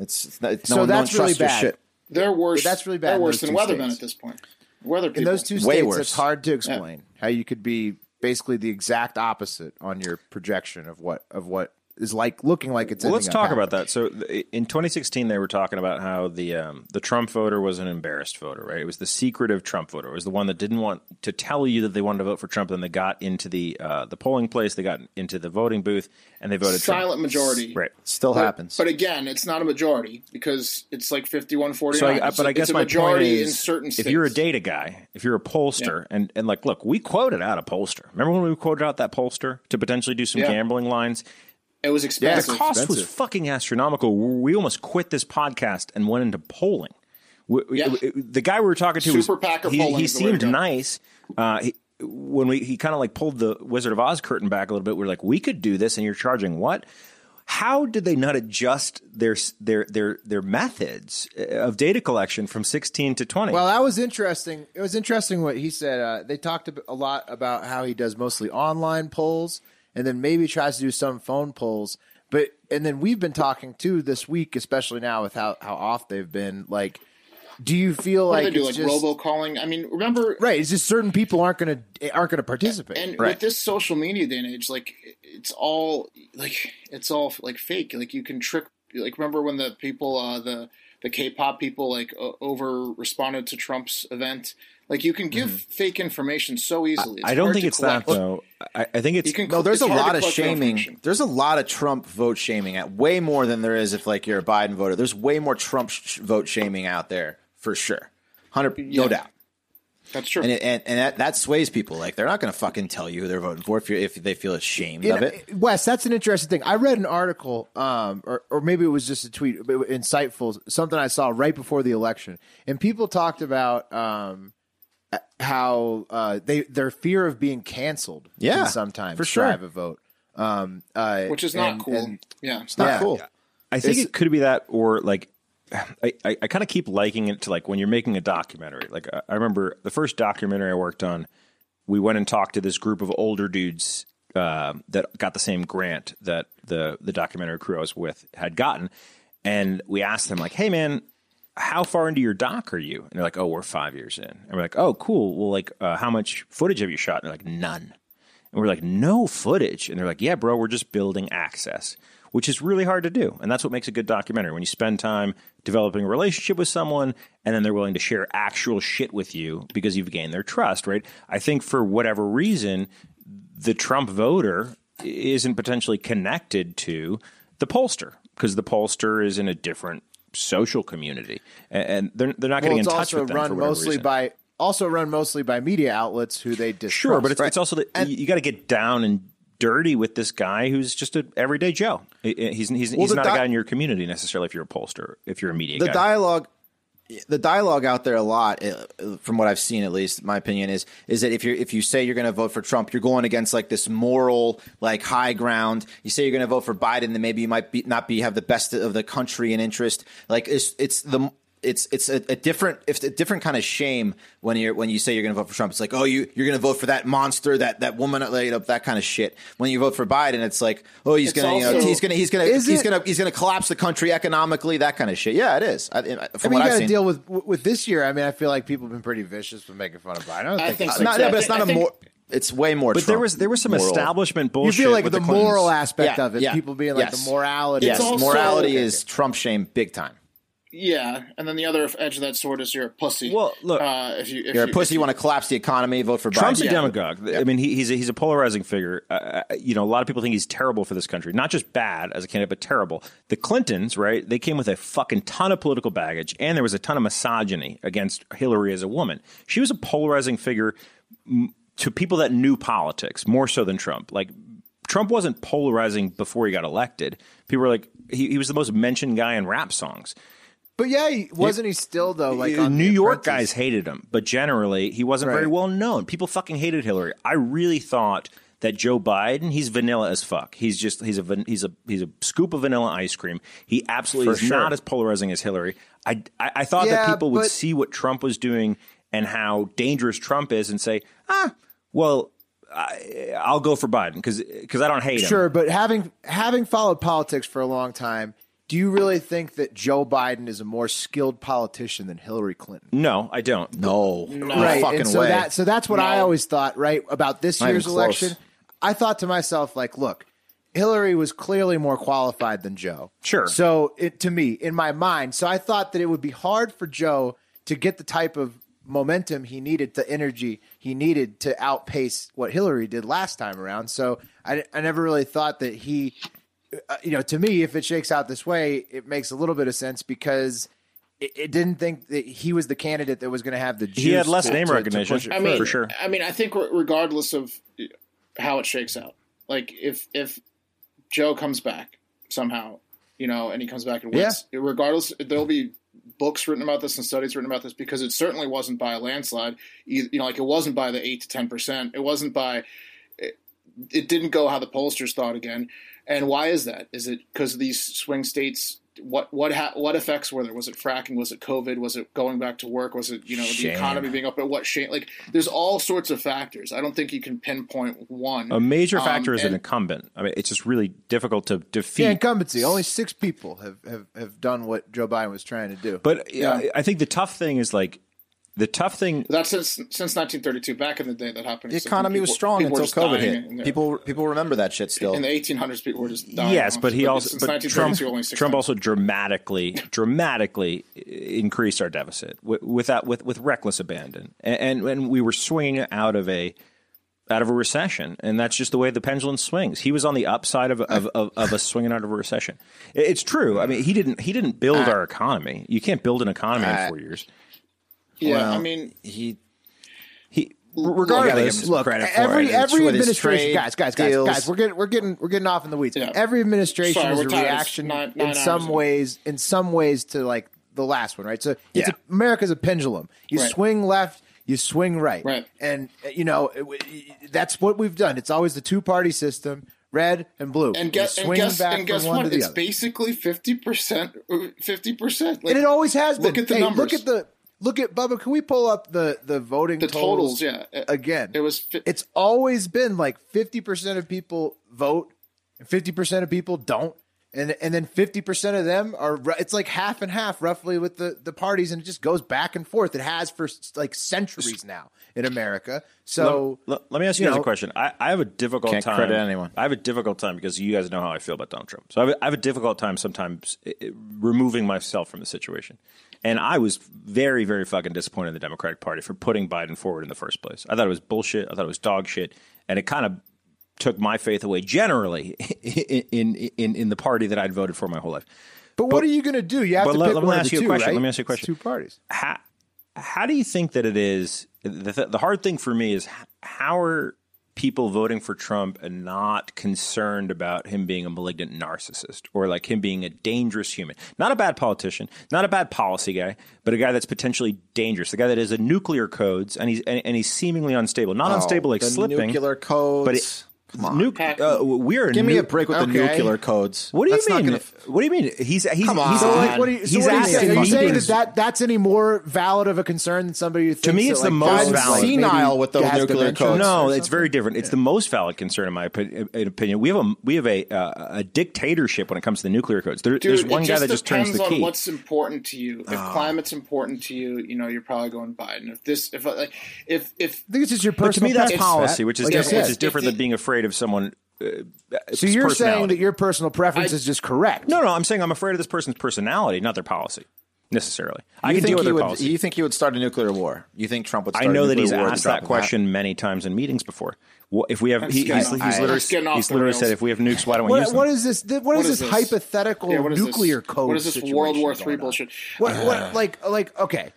Speaker 4: it's, it's no
Speaker 1: So
Speaker 4: one, no
Speaker 1: that's really bad.
Speaker 4: shit.
Speaker 3: They're worse.
Speaker 1: But that's really bad
Speaker 3: They're worse than
Speaker 1: two
Speaker 3: weathermen
Speaker 1: states.
Speaker 3: at this point. Weather people.
Speaker 1: In those two
Speaker 4: Way
Speaker 1: states,
Speaker 4: worse.
Speaker 1: it's hard to explain how you could be basically the exact opposite on your projection of what of what is like looking like it's.
Speaker 2: Well, let's
Speaker 1: ending up
Speaker 2: talk about that. So th- in 2016, they were talking about how the um, the Trump voter was an embarrassed voter, right? It was the secretive Trump voter. It was the one that didn't want to tell you that they wanted to vote for Trump. Then they got into the uh, the polling place, they got into the voting booth, and they voted Trump.
Speaker 3: silent majority.
Speaker 2: Right.
Speaker 4: Still
Speaker 3: But,
Speaker 4: happens.
Speaker 3: But again, it's not a majority because it's like 51 49.
Speaker 2: So, I, but I guess
Speaker 3: it's a
Speaker 2: my
Speaker 3: majority
Speaker 2: point
Speaker 3: in
Speaker 2: is,
Speaker 3: certain states.
Speaker 2: if you're a data guy, if you're a pollster, and and like, look, we quoted out a pollster. Remember when we quoted out that pollster to potentially do some
Speaker 3: Yeah.
Speaker 2: gambling lines?
Speaker 3: It was expensive.
Speaker 2: The
Speaker 3: expensive.
Speaker 2: cost was fucking astronomical. We almost quit this podcast and went into polling. We- we-
Speaker 3: Yeah.
Speaker 2: The guy we were talking to
Speaker 3: Super
Speaker 2: was,
Speaker 3: PAC or
Speaker 2: he, he
Speaker 3: is the way to
Speaker 2: seemed nice. Uh, he, when we he kind of like pulled the Wizard of Oz curtain back a little bit, we are like, we could do this, and you're charging what? How did they not adjust their their their their methods of data collection from 16 to 20?
Speaker 1: Well, that was interesting. It was interesting what he said. Uh, they talked a lot about how he does mostly online polls, and then maybe tries to do some phone polls. But and then we've been talking too this week, especially now with how how off they've been. Like, do you feel
Speaker 3: What
Speaker 1: like
Speaker 3: do they do,
Speaker 1: it's
Speaker 3: like
Speaker 1: just
Speaker 3: robocalling? I mean, remember,
Speaker 1: right? It's just certain people aren't going to aren't going to participate.
Speaker 3: and
Speaker 4: Right.
Speaker 3: with this social media day and age, like it's all like it's all like fake. Like you can trick. Like remember when the people, uh, the the K-pop people, like o- over responded to Trump's event. Like you can give mm-hmm. fake information so easily. It's
Speaker 2: I don't think
Speaker 3: to
Speaker 2: it's that though. I, I think it's
Speaker 3: can
Speaker 4: No, there's
Speaker 3: it's
Speaker 4: a lot of shaming. There's a lot of Trump vote shaming at way more than there is if like you're a Biden voter. There's way more Trump sh- vote shaming out there for sure, hundred no doubt.
Speaker 3: That's true.
Speaker 4: And it, and, and that, that sways people. Like they're not going to fucking tell you who they're voting for if you if they feel ashamed
Speaker 1: You
Speaker 4: of
Speaker 1: know,
Speaker 4: it.
Speaker 1: Wes, that's an interesting thing. I read an article, um, or, or maybe it was just a tweet, insightful, something I saw right before the election, and people talked about um, how uh, they their fear of being canceled
Speaker 4: Yeah,
Speaker 1: can sometimes
Speaker 4: for sure.
Speaker 1: drive a vote, um, uh,
Speaker 3: which is not
Speaker 1: and-
Speaker 3: cool.
Speaker 1: and-
Speaker 3: yeah,
Speaker 4: It's not
Speaker 1: Yeah.
Speaker 4: cool.
Speaker 2: I think
Speaker 1: It's-
Speaker 2: it could be that, or like, I, I, I kind of keep liking it to like when you're making a documentary. Like, I, I remember the first documentary I worked on, we went and talked to this group of older dudes uh, that got the same grant that the the documentary crew I was with had gotten, and we asked them like, "Hey, man." How far into your doc are you? And they're like, "Oh, we're five years in." And we're like, "Oh, cool. Well, like, uh, how much footage have you shot?" And they're like, "None." And we're like, no footage. And they're like, yeah, bro, we're just building access, which is really hard to do. And that's what makes a good documentary when you spend time developing a relationship with someone and then they're willing to share actual shit with you because you've gained their trust, right? I think for whatever reason, the Trump voter isn't potentially connected to the pollster because the pollster is in a different social community and they're, they're not
Speaker 1: well,
Speaker 2: getting in
Speaker 1: it's
Speaker 2: touch
Speaker 1: also
Speaker 2: with them for
Speaker 1: run
Speaker 2: whatever
Speaker 1: mostly
Speaker 2: reason.
Speaker 1: by also run mostly by media outlets who they distrust.
Speaker 2: Sure, but it's,
Speaker 1: Right.
Speaker 2: it's also that you, you got to get down and dirty with this guy who's just an everyday Joe. He's he's, he's
Speaker 4: the
Speaker 2: not a guy in your community necessarily. If you're a pollster, if you're a media
Speaker 4: the
Speaker 2: guy,
Speaker 4: dialogue the dialogue out there a lot uh, from what i've seen at least my opinion is is that if you if you say you're going to vote for trump you're going against like this moral like high ground you say you're going to vote for biden then maybe you might be not be have the best of the country in interest like it's it's the it's it's a, a different it's a different kind of shame when you're when you say you're going to vote for Trump. It's like oh you you're going to vote for that monster that that woman you know, that kind of shit. When you vote for Biden, it's like oh he's going to you know, he's going to he's going to he's going to he's going to collapse the country economically that kind of shit. Yeah, it is. I, from
Speaker 1: I mean,
Speaker 4: what
Speaker 1: you
Speaker 4: I've
Speaker 1: got to deal with with this year. I mean, I feel like people have been pretty vicious with making fun of Biden. I don't
Speaker 3: I
Speaker 1: think,
Speaker 3: think so.
Speaker 4: not, yeah, but it's not
Speaker 3: I
Speaker 4: a
Speaker 3: think-
Speaker 4: more. It's way more.
Speaker 2: but there was there was some
Speaker 4: moral.
Speaker 2: establishment bullshit.
Speaker 1: you feel like
Speaker 2: with
Speaker 1: the,
Speaker 2: the,
Speaker 1: moral aspect
Speaker 4: Yeah,
Speaker 1: of it,
Speaker 4: yeah.
Speaker 1: people being like
Speaker 4: Yes.
Speaker 1: the morality.
Speaker 4: Yes,
Speaker 3: also-
Speaker 4: morality
Speaker 3: okay,
Speaker 4: is Trump shame big time.
Speaker 3: Yeah, and then the other edge of that sword is you're a pussy.
Speaker 2: Well, look,
Speaker 3: uh, if you if
Speaker 4: You're a pussy.
Speaker 3: if
Speaker 4: You want to collapse the economy. Vote for
Speaker 2: Trump's
Speaker 4: Biden.
Speaker 2: a demagogue. I mean, he, he's a, he's a polarizing figure. Uh, uh, you know, a lot of people think he's terrible for this country. Not just bad as a candidate, but terrible. The Clintons, right? They came with a fucking ton of political baggage, and there was a ton of misogyny against Hillary as a woman. She was a polarizing figure to people that knew politics more so than Trump. Like Trump wasn't polarizing before he got elected. People were like, he, he was the most mentioned guy in rap songs.
Speaker 1: But yeah, he, wasn't he still though? Like
Speaker 2: New York guys hated him, but generally he wasn't very well known. People fucking hated Hillary. I really thought that Joe Biden, he's vanilla as fuck. He's just he's a he's a he's a scoop of vanilla ice cream. He absolutely
Speaker 4: For
Speaker 2: is
Speaker 4: sure.
Speaker 2: not as polarizing as Hillary. I I, I thought
Speaker 1: Yeah,
Speaker 2: that people would
Speaker 1: but-
Speaker 2: see what Trump was doing and how dangerous Trump is and say, ah, well, I, I'll go for Biden because I don't hate him.
Speaker 1: Sure, but having having followed politics for a long time, do you really think that Joe Biden is a more skilled politician than Hillary Clinton?
Speaker 2: No, I don't.
Speaker 4: No, no
Speaker 1: right,
Speaker 4: fucking
Speaker 1: and so
Speaker 4: way.
Speaker 1: that so that's what I always thought. Right about this
Speaker 4: Not
Speaker 1: year's election, I thought to myself like, look, Hillary was clearly more qualified than Joe.
Speaker 2: Sure.
Speaker 1: So it, to me, in my mind, so I thought that it would be hard for Joe to get the type of momentum he needed, the energy he needed to outpace what Hillary did last time around. So I, I never really thought that he, Uh, you know, to me, if it shakes out this way, it makes a little bit of sense because. It, it didn't think that he was the candidate that was going to have the. Juice
Speaker 2: He had less
Speaker 1: to-
Speaker 2: name
Speaker 1: to- to
Speaker 2: recognition.
Speaker 1: push it
Speaker 3: I mean,
Speaker 2: for sure.
Speaker 3: I mean, I think regardless of how it shakes out, like if if Joe comes back somehow, you know, and he comes back and wins, regardless, there'll be books written about this and studies written about this because it certainly wasn't by a landslide. You you know, like it wasn't by the eight to ten percent. It wasn't by. It, it didn't go how the pollsters thought again. And why is that? Is it because these swing states? What what ha- what effects were there? Was it fracking? Was it COVID? Was it going back to work? Was it you know
Speaker 4: Shame.
Speaker 3: the economy being up? At what shame? Like there's all sorts of factors. I don't think you can pinpoint one.
Speaker 2: A major
Speaker 3: Um,
Speaker 2: factor is an incumbent. I mean, it's just really difficult to defeat.
Speaker 1: Yeah, incumbency. Only six people have, have, have done what Joe Biden was trying to do.
Speaker 2: But yeah. I think the tough thing is like the tough thing.
Speaker 3: That's since since 1932. Back in the day, that happened.
Speaker 4: the economy
Speaker 3: people-
Speaker 4: was strong until COVID hit. People people remember that shit still.
Speaker 3: in the 1800s, people were just dying.
Speaker 2: Yes, but he also but Trump Trump also dramatically dramatically increased our deficit with with that with with reckless abandon, and, and and we were swinging out of a out of a recession, and that's just the way the pendulum swings. He was on the upside of of, of, of us swinging out of a recession. It's true. I mean, he didn't he didn't build our economy. You can't build an economy in
Speaker 4: Uh,
Speaker 2: four years.
Speaker 3: Yeah,
Speaker 4: Well,
Speaker 3: I mean,
Speaker 4: he
Speaker 2: He regardless.
Speaker 4: some
Speaker 1: every every administration, guys, guys, guys,
Speaker 4: deals.
Speaker 1: guys, we're getting we're getting we're getting off in the weeds.
Speaker 3: Yeah.
Speaker 1: Every administration
Speaker 3: Sorry,
Speaker 1: is a reaction
Speaker 3: nine-
Speaker 1: in some ways, in some ways to like the last one, right? So it's
Speaker 4: Yeah.
Speaker 1: a, America's a pendulum. You
Speaker 3: Right.
Speaker 1: swing left, you swing right,
Speaker 3: Right.
Speaker 1: and you know it, that's what we've done. It's always the two party system, red and blue.
Speaker 3: and guess and guess and guess what? It's
Speaker 1: other.
Speaker 3: basically 50 percent, 50 percent.
Speaker 1: and it always has been.
Speaker 3: Look at the
Speaker 1: Hey,
Speaker 3: numbers.
Speaker 1: Look at the look at Bubba. Can we pull up the the voting
Speaker 3: the totals. Yeah,
Speaker 1: again?
Speaker 3: It was. fi-
Speaker 1: it's always been like 50% of people vote and 50% of people don't and and then 50% of them are it's like half and half roughly with the the parties and it just goes back and forth it has for like centuries now in America so
Speaker 2: Let, let me ask you,
Speaker 1: you
Speaker 2: guys a question. I, I have a difficult
Speaker 4: Can't
Speaker 2: time.
Speaker 4: credit anyone.
Speaker 2: I have a difficult time because you guys know how I feel about Donald Trump. So I have, a, I have a difficult time sometimes removing myself from the situation. And I was very, very fucking disappointed in the Democratic Party for putting Biden forward in the first place. I thought it was bullshit. I thought it was dog shit. And it kind of took my faith away generally [laughs] in, in, in, the party that I'd voted for my whole life.
Speaker 1: but what are you going to do you have to
Speaker 2: let-
Speaker 1: pick
Speaker 2: let me ask you a
Speaker 1: two,
Speaker 2: question.
Speaker 1: right?
Speaker 2: Let me ask you a
Speaker 1: It's
Speaker 2: question.
Speaker 1: two parties
Speaker 2: how how do you think that it is the, the hard thing for me is how are people voting for Trump and not concerned about him being a malignant narcissist or like him being a dangerous human not a bad politician not a bad policy guy but a guy that's potentially dangerous the guy that has a nuclear codes and he's and, and he's seemingly unstable not oh, unstable like
Speaker 4: Oh,
Speaker 2: slipping
Speaker 4: nuclear codes.
Speaker 2: but it,
Speaker 4: Come on.
Speaker 2: nuc- uh, we're
Speaker 4: Give me
Speaker 2: nu-
Speaker 4: a break with the
Speaker 1: Okay.
Speaker 4: nuclear codes.
Speaker 2: what do you
Speaker 4: That's
Speaker 2: mean?
Speaker 4: gonna f-
Speaker 2: what do you mean? He's he's
Speaker 4: Come on.
Speaker 2: he's,
Speaker 4: So, like,
Speaker 1: what are you, so
Speaker 2: he's
Speaker 1: what are you
Speaker 2: asked
Speaker 1: saying? Are you saying that, that that's any more valid of a concern than somebody who thinks
Speaker 2: me,
Speaker 1: that,
Speaker 2: it's the
Speaker 1: like,
Speaker 2: most valid.
Speaker 4: Senile with those nuclear codes.
Speaker 2: No, it's very different. It's the most valid concern in my opinion. We have a we have a uh, a dictatorship when it comes to the nuclear codes. There,
Speaker 3: Dude,
Speaker 2: there's one guy that just turns
Speaker 3: depends
Speaker 2: the
Speaker 3: on
Speaker 2: key.
Speaker 3: what's important to you. If
Speaker 4: Ah.
Speaker 3: climate's important to you, you know, you're probably going Biden. If this, if like, if if
Speaker 1: I think it's just your
Speaker 2: But to
Speaker 1: personal
Speaker 2: me, that's policy, which is different, which is different than being afraid of someone. Uh,
Speaker 1: So you're saying that your personal preference
Speaker 3: I-
Speaker 1: is just correct?
Speaker 2: no, no. I'm saying I'm afraid of this person's personality, not their policy. necessarily. I can deal
Speaker 4: think
Speaker 2: with their
Speaker 4: would?
Speaker 2: policy.
Speaker 4: You think he would start a nuclear war? You think Trump would?
Speaker 2: I
Speaker 4: Start
Speaker 2: know
Speaker 4: a
Speaker 2: that
Speaker 4: nuclear
Speaker 2: he's
Speaker 4: war at the
Speaker 2: asked that
Speaker 4: of a hat?
Speaker 2: question many times in meetings before. Well, if we have, he, he's, he's
Speaker 3: that's
Speaker 2: literally,
Speaker 3: getting off
Speaker 2: he's literally said, if we have nukes, why don't we use them?
Speaker 1: what is this? What
Speaker 3: What
Speaker 1: is
Speaker 3: is
Speaker 1: this,
Speaker 3: this?
Speaker 1: hypothetical
Speaker 3: Yeah, what is
Speaker 1: nuclear
Speaker 3: this?
Speaker 1: code?
Speaker 3: What is this World War Three bullshit?
Speaker 1: What, what, like, like, okay,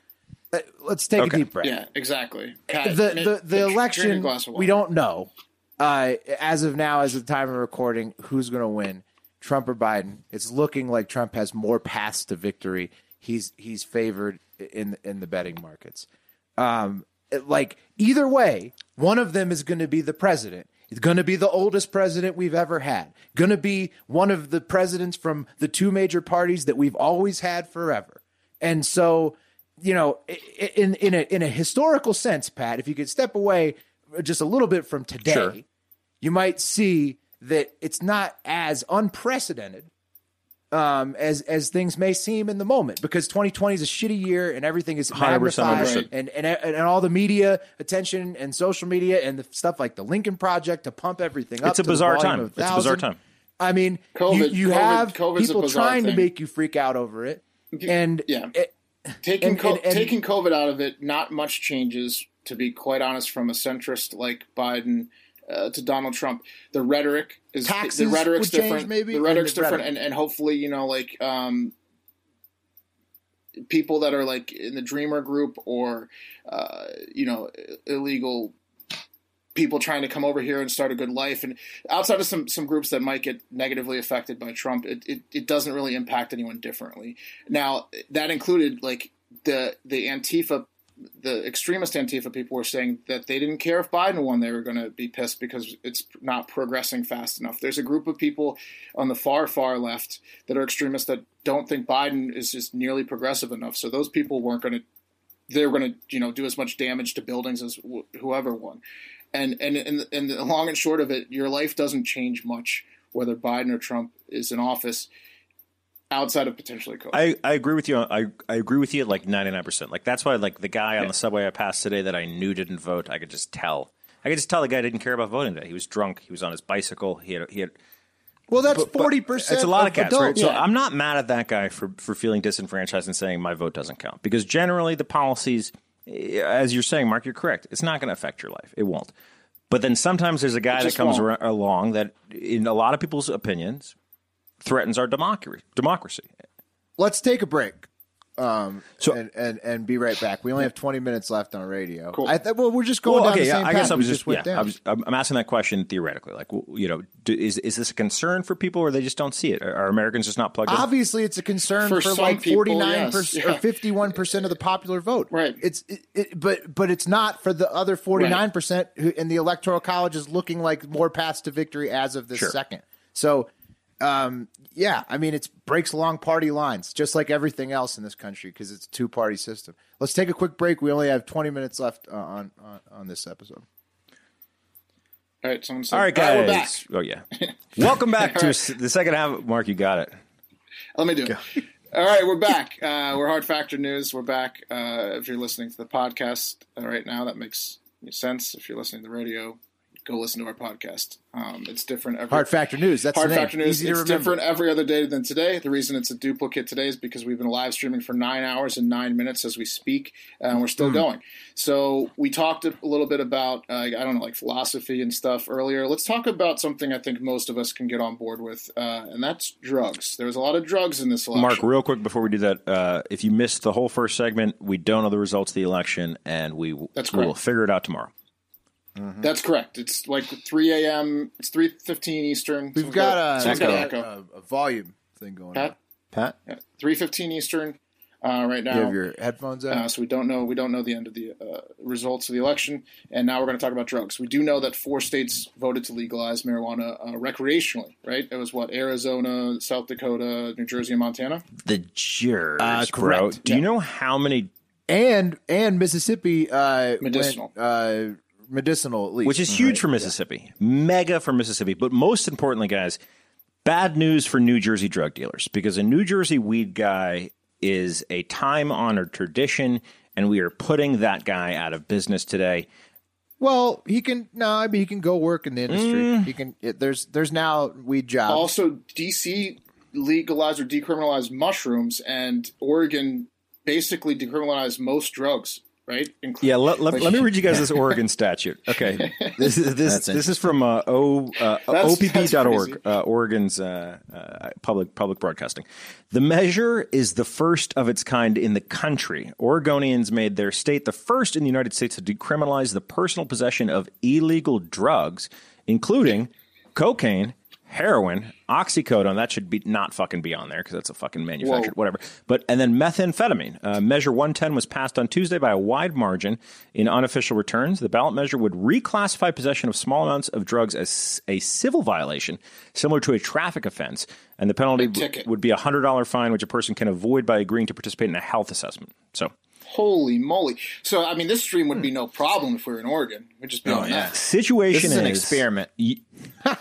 Speaker 1: Uh, let's take
Speaker 2: Okay.
Speaker 1: a deep breath.
Speaker 3: Yeah, exactly. Pat,
Speaker 1: the
Speaker 3: ma-
Speaker 1: the, the election we don't know uh, as of now as of the time of recording who's going to win trump or biden? It's looking like trump has more paths to victory. He's he's favored in in the betting markets. Um like either way one of them is going to be the president. It's going to be the oldest president we've ever had. Going to be one of the presidents from the two major parties that we've always had forever. And so you know, in in a in a historical sense, Pat, if you could step away just a little bit from today,
Speaker 2: Sure.
Speaker 1: You might see that it's not as unprecedented um, as as things may seem in the moment because 2020 is a shitty year and everything is
Speaker 2: 100%
Speaker 1: magnified and, and and all the media attention and social media and the stuff like the Lincoln Project to pump everything up.
Speaker 2: It's a
Speaker 1: to
Speaker 2: bizarre
Speaker 1: volume
Speaker 2: time.
Speaker 1: of
Speaker 2: It's a bizarre time.
Speaker 1: I mean, you,
Speaker 3: COVID-
Speaker 1: you
Speaker 3: COVID-
Speaker 1: have
Speaker 3: COVID's
Speaker 1: people
Speaker 3: bizarre
Speaker 1: trying to make you freak out over it, and
Speaker 3: Yeah.
Speaker 1: it-
Speaker 3: taking
Speaker 1: and-
Speaker 3: co-
Speaker 1: and- and-
Speaker 3: taking COVID out of it, not much changes. To be quite honest, from a centrist like Biden uh, to Donald Trump, the rhetoric is
Speaker 1: Taxes
Speaker 3: the rhetoric's different.
Speaker 1: maybe,
Speaker 3: the
Speaker 1: or
Speaker 3: rhetoric's
Speaker 1: the
Speaker 3: different,
Speaker 1: rhetoric?
Speaker 3: and, and hopefully, you know, like um, people that are like in the Dreamer group or uh, you know illegal people trying to come over here and start a good life and outside of some some groups that might get negatively affected by Trump it, it, it doesn't really impact anyone differently now that included like the the Antifa the extremist Antifa people were saying that they didn't care if Biden won they were going to be pissed because it's not progressing fast enough. There's a group of people on the far far left that are extremists that don't think Biden is just nearly progressive enough. So those people weren't going to they were going to you know do as much damage to buildings as wh- whoever won. And and and and the long and short of it, your life doesn't change much whether Biden or Trump is in office, outside of potentially COVID.
Speaker 2: I, I agree with you. I, I agree with you at like 99%. Like, that's why, like, the guy on the subway I passed today that I knew didn't vote, I could just tell. I could just tell the guy didn't care about voting today. He was drunk. He was on his bicycle. He had, he had
Speaker 1: well, that's
Speaker 2: but- but
Speaker 1: forty percent.
Speaker 2: It's a lot of cats, right?
Speaker 1: adults.
Speaker 2: So I'm not mad at that guy for for feeling disenfranchised and saying my vote doesn't count because generally the policies, eh, as you're saying, Mark, you're correct. It's not going to affect your life. It won't. But then sometimes there's a guy that comes
Speaker 3: won't.
Speaker 2: along that, in a lot of people's opinions, threatens our democracy. Democracy.
Speaker 1: Let's take a break. Um,
Speaker 2: So-
Speaker 1: and, and and be right back. We only have twenty minutes left on radio.
Speaker 3: Cool.
Speaker 1: I th- well, we're just going
Speaker 2: Well,
Speaker 1: down
Speaker 2: okay,
Speaker 1: the
Speaker 2: yeah,
Speaker 1: same
Speaker 2: I guess I was
Speaker 1: we
Speaker 2: just,
Speaker 1: went
Speaker 2: yeah. I was, I'm I'm asking that question theoretically. Like, you know, do, is is this a concern for people, or they just don't see it? Are, are Americans just not plugged in?
Speaker 1: Obviously, it's a concern for,
Speaker 3: For
Speaker 1: like
Speaker 3: people,
Speaker 1: forty nine
Speaker 3: yes.
Speaker 1: percent
Speaker 3: Yeah.
Speaker 1: or fifty one percent of the popular vote.
Speaker 3: Right.
Speaker 1: It's it, it, but but it's not for the other forty nine percent who in the electoral college is looking like more paths to victory as of this
Speaker 2: Sure.
Speaker 1: second. So, um, yeah, I mean, it breaks along party lines, just like everything else in this country, because it's a two party system. Let's take a quick break. We only have twenty minutes left uh, on, on on this episode.
Speaker 3: All right, someone said,
Speaker 2: All right,
Speaker 3: All
Speaker 2: guys.
Speaker 3: we're back.
Speaker 2: Oh yeah. [laughs] Welcome back to s- the second half. Mark, you got it.
Speaker 3: Let me do it. All right, we're back. Uh, we're Hard Factor News. We're back. Uh, if you're listening to the podcast uh, right now, that makes sense. If you're listening to the radio, go listen to our podcast. Um, it's different every
Speaker 1: Hard Factor News. That's
Speaker 3: Hard
Speaker 1: the name.
Speaker 3: Factor News.
Speaker 1: Easy
Speaker 3: It's different every other day than today. The reason it's a duplicate today is because we've been live streaming for nine hours and nine minutes as we speak, and we're still going. So we talked a little bit about uh, I don't know like philosophy and stuff earlier. Let's talk about something I think most of us can get on board with, uh, and that's drugs. There's a lot of drugs in this election.
Speaker 2: Mark, real quick before we do that, uh, if you missed the whole first segment, we don't know the results of the election, and we
Speaker 3: That's
Speaker 2: we will figure it out tomorrow.
Speaker 3: That's correct. It's like 3 a.m. It's 3:15 Eastern.
Speaker 1: We've got a,
Speaker 3: Someone's got echo.
Speaker 1: a, a volume thing going on.
Speaker 3: Pat,
Speaker 4: Pat,
Speaker 3: 3:15 Eastern uh, right now.
Speaker 1: You have your headphones out.
Speaker 3: Uh, so we don't know we don't know the end of the uh, results of the election, and now we're going to talk about drugs. We do know that four states voted to legalize marijuana uh, recreationally. Right? It was what Arizona, South Dakota, New Jersey, and Montana.
Speaker 2: The jurors,
Speaker 1: Uh,
Speaker 2: bro.
Speaker 1: correct.
Speaker 2: Do you know how many?
Speaker 1: and and Mississippi uh,
Speaker 3: Medicinal.
Speaker 1: went, uh, medicinal at least,
Speaker 2: Which is huge for Mississippi, mega for Mississippi. But most importantly, guys, bad news for New Jersey drug dealers because a New Jersey weed guy is a time honored tradition, and we are putting that guy out of business today.
Speaker 1: Well, he can no, I mean he can go work in the industry.
Speaker 2: Mm.
Speaker 1: He can. It, there's there's now weed jobs.
Speaker 3: Also, DC legalized or decriminalized mushrooms, and Oregon basically decriminalized most drugs, right? Inclu-
Speaker 2: Yeah, let, let, let me read you guys this [laughs] Oregon statute. Okay, [laughs] this is this this is from uh, o, uh,
Speaker 3: That's- that's opb.org,
Speaker 2: uh, Oregon's uh, uh, public public broadcasting. The measure is the first of its kind in the country. Oregonians made their state the first in the United States to decriminalize the personal possession of illegal drugs, including cocaine. Heroin, oxycodone, that should be not fucking be on there because that's a fucking manufactured
Speaker 3: Whoa.
Speaker 2: whatever. But and then methamphetamine. Uh, measure 110 was passed on Tuesday by a wide margin in unofficial returns. The ballot measure would reclassify possession of small amounts of drugs as a civil violation, similar to a traffic offense, and the penalty
Speaker 3: ticket.
Speaker 2: would be a hundred dollar fine, which a person can avoid by agreeing to participate in a health assessment. So.
Speaker 3: Holy moly! So I mean, this stream would be no problem if we were in Oregon. We'd just be oh, on
Speaker 4: yeah.
Speaker 3: that.
Speaker 2: Situation
Speaker 4: This is an experiment.
Speaker 2: You,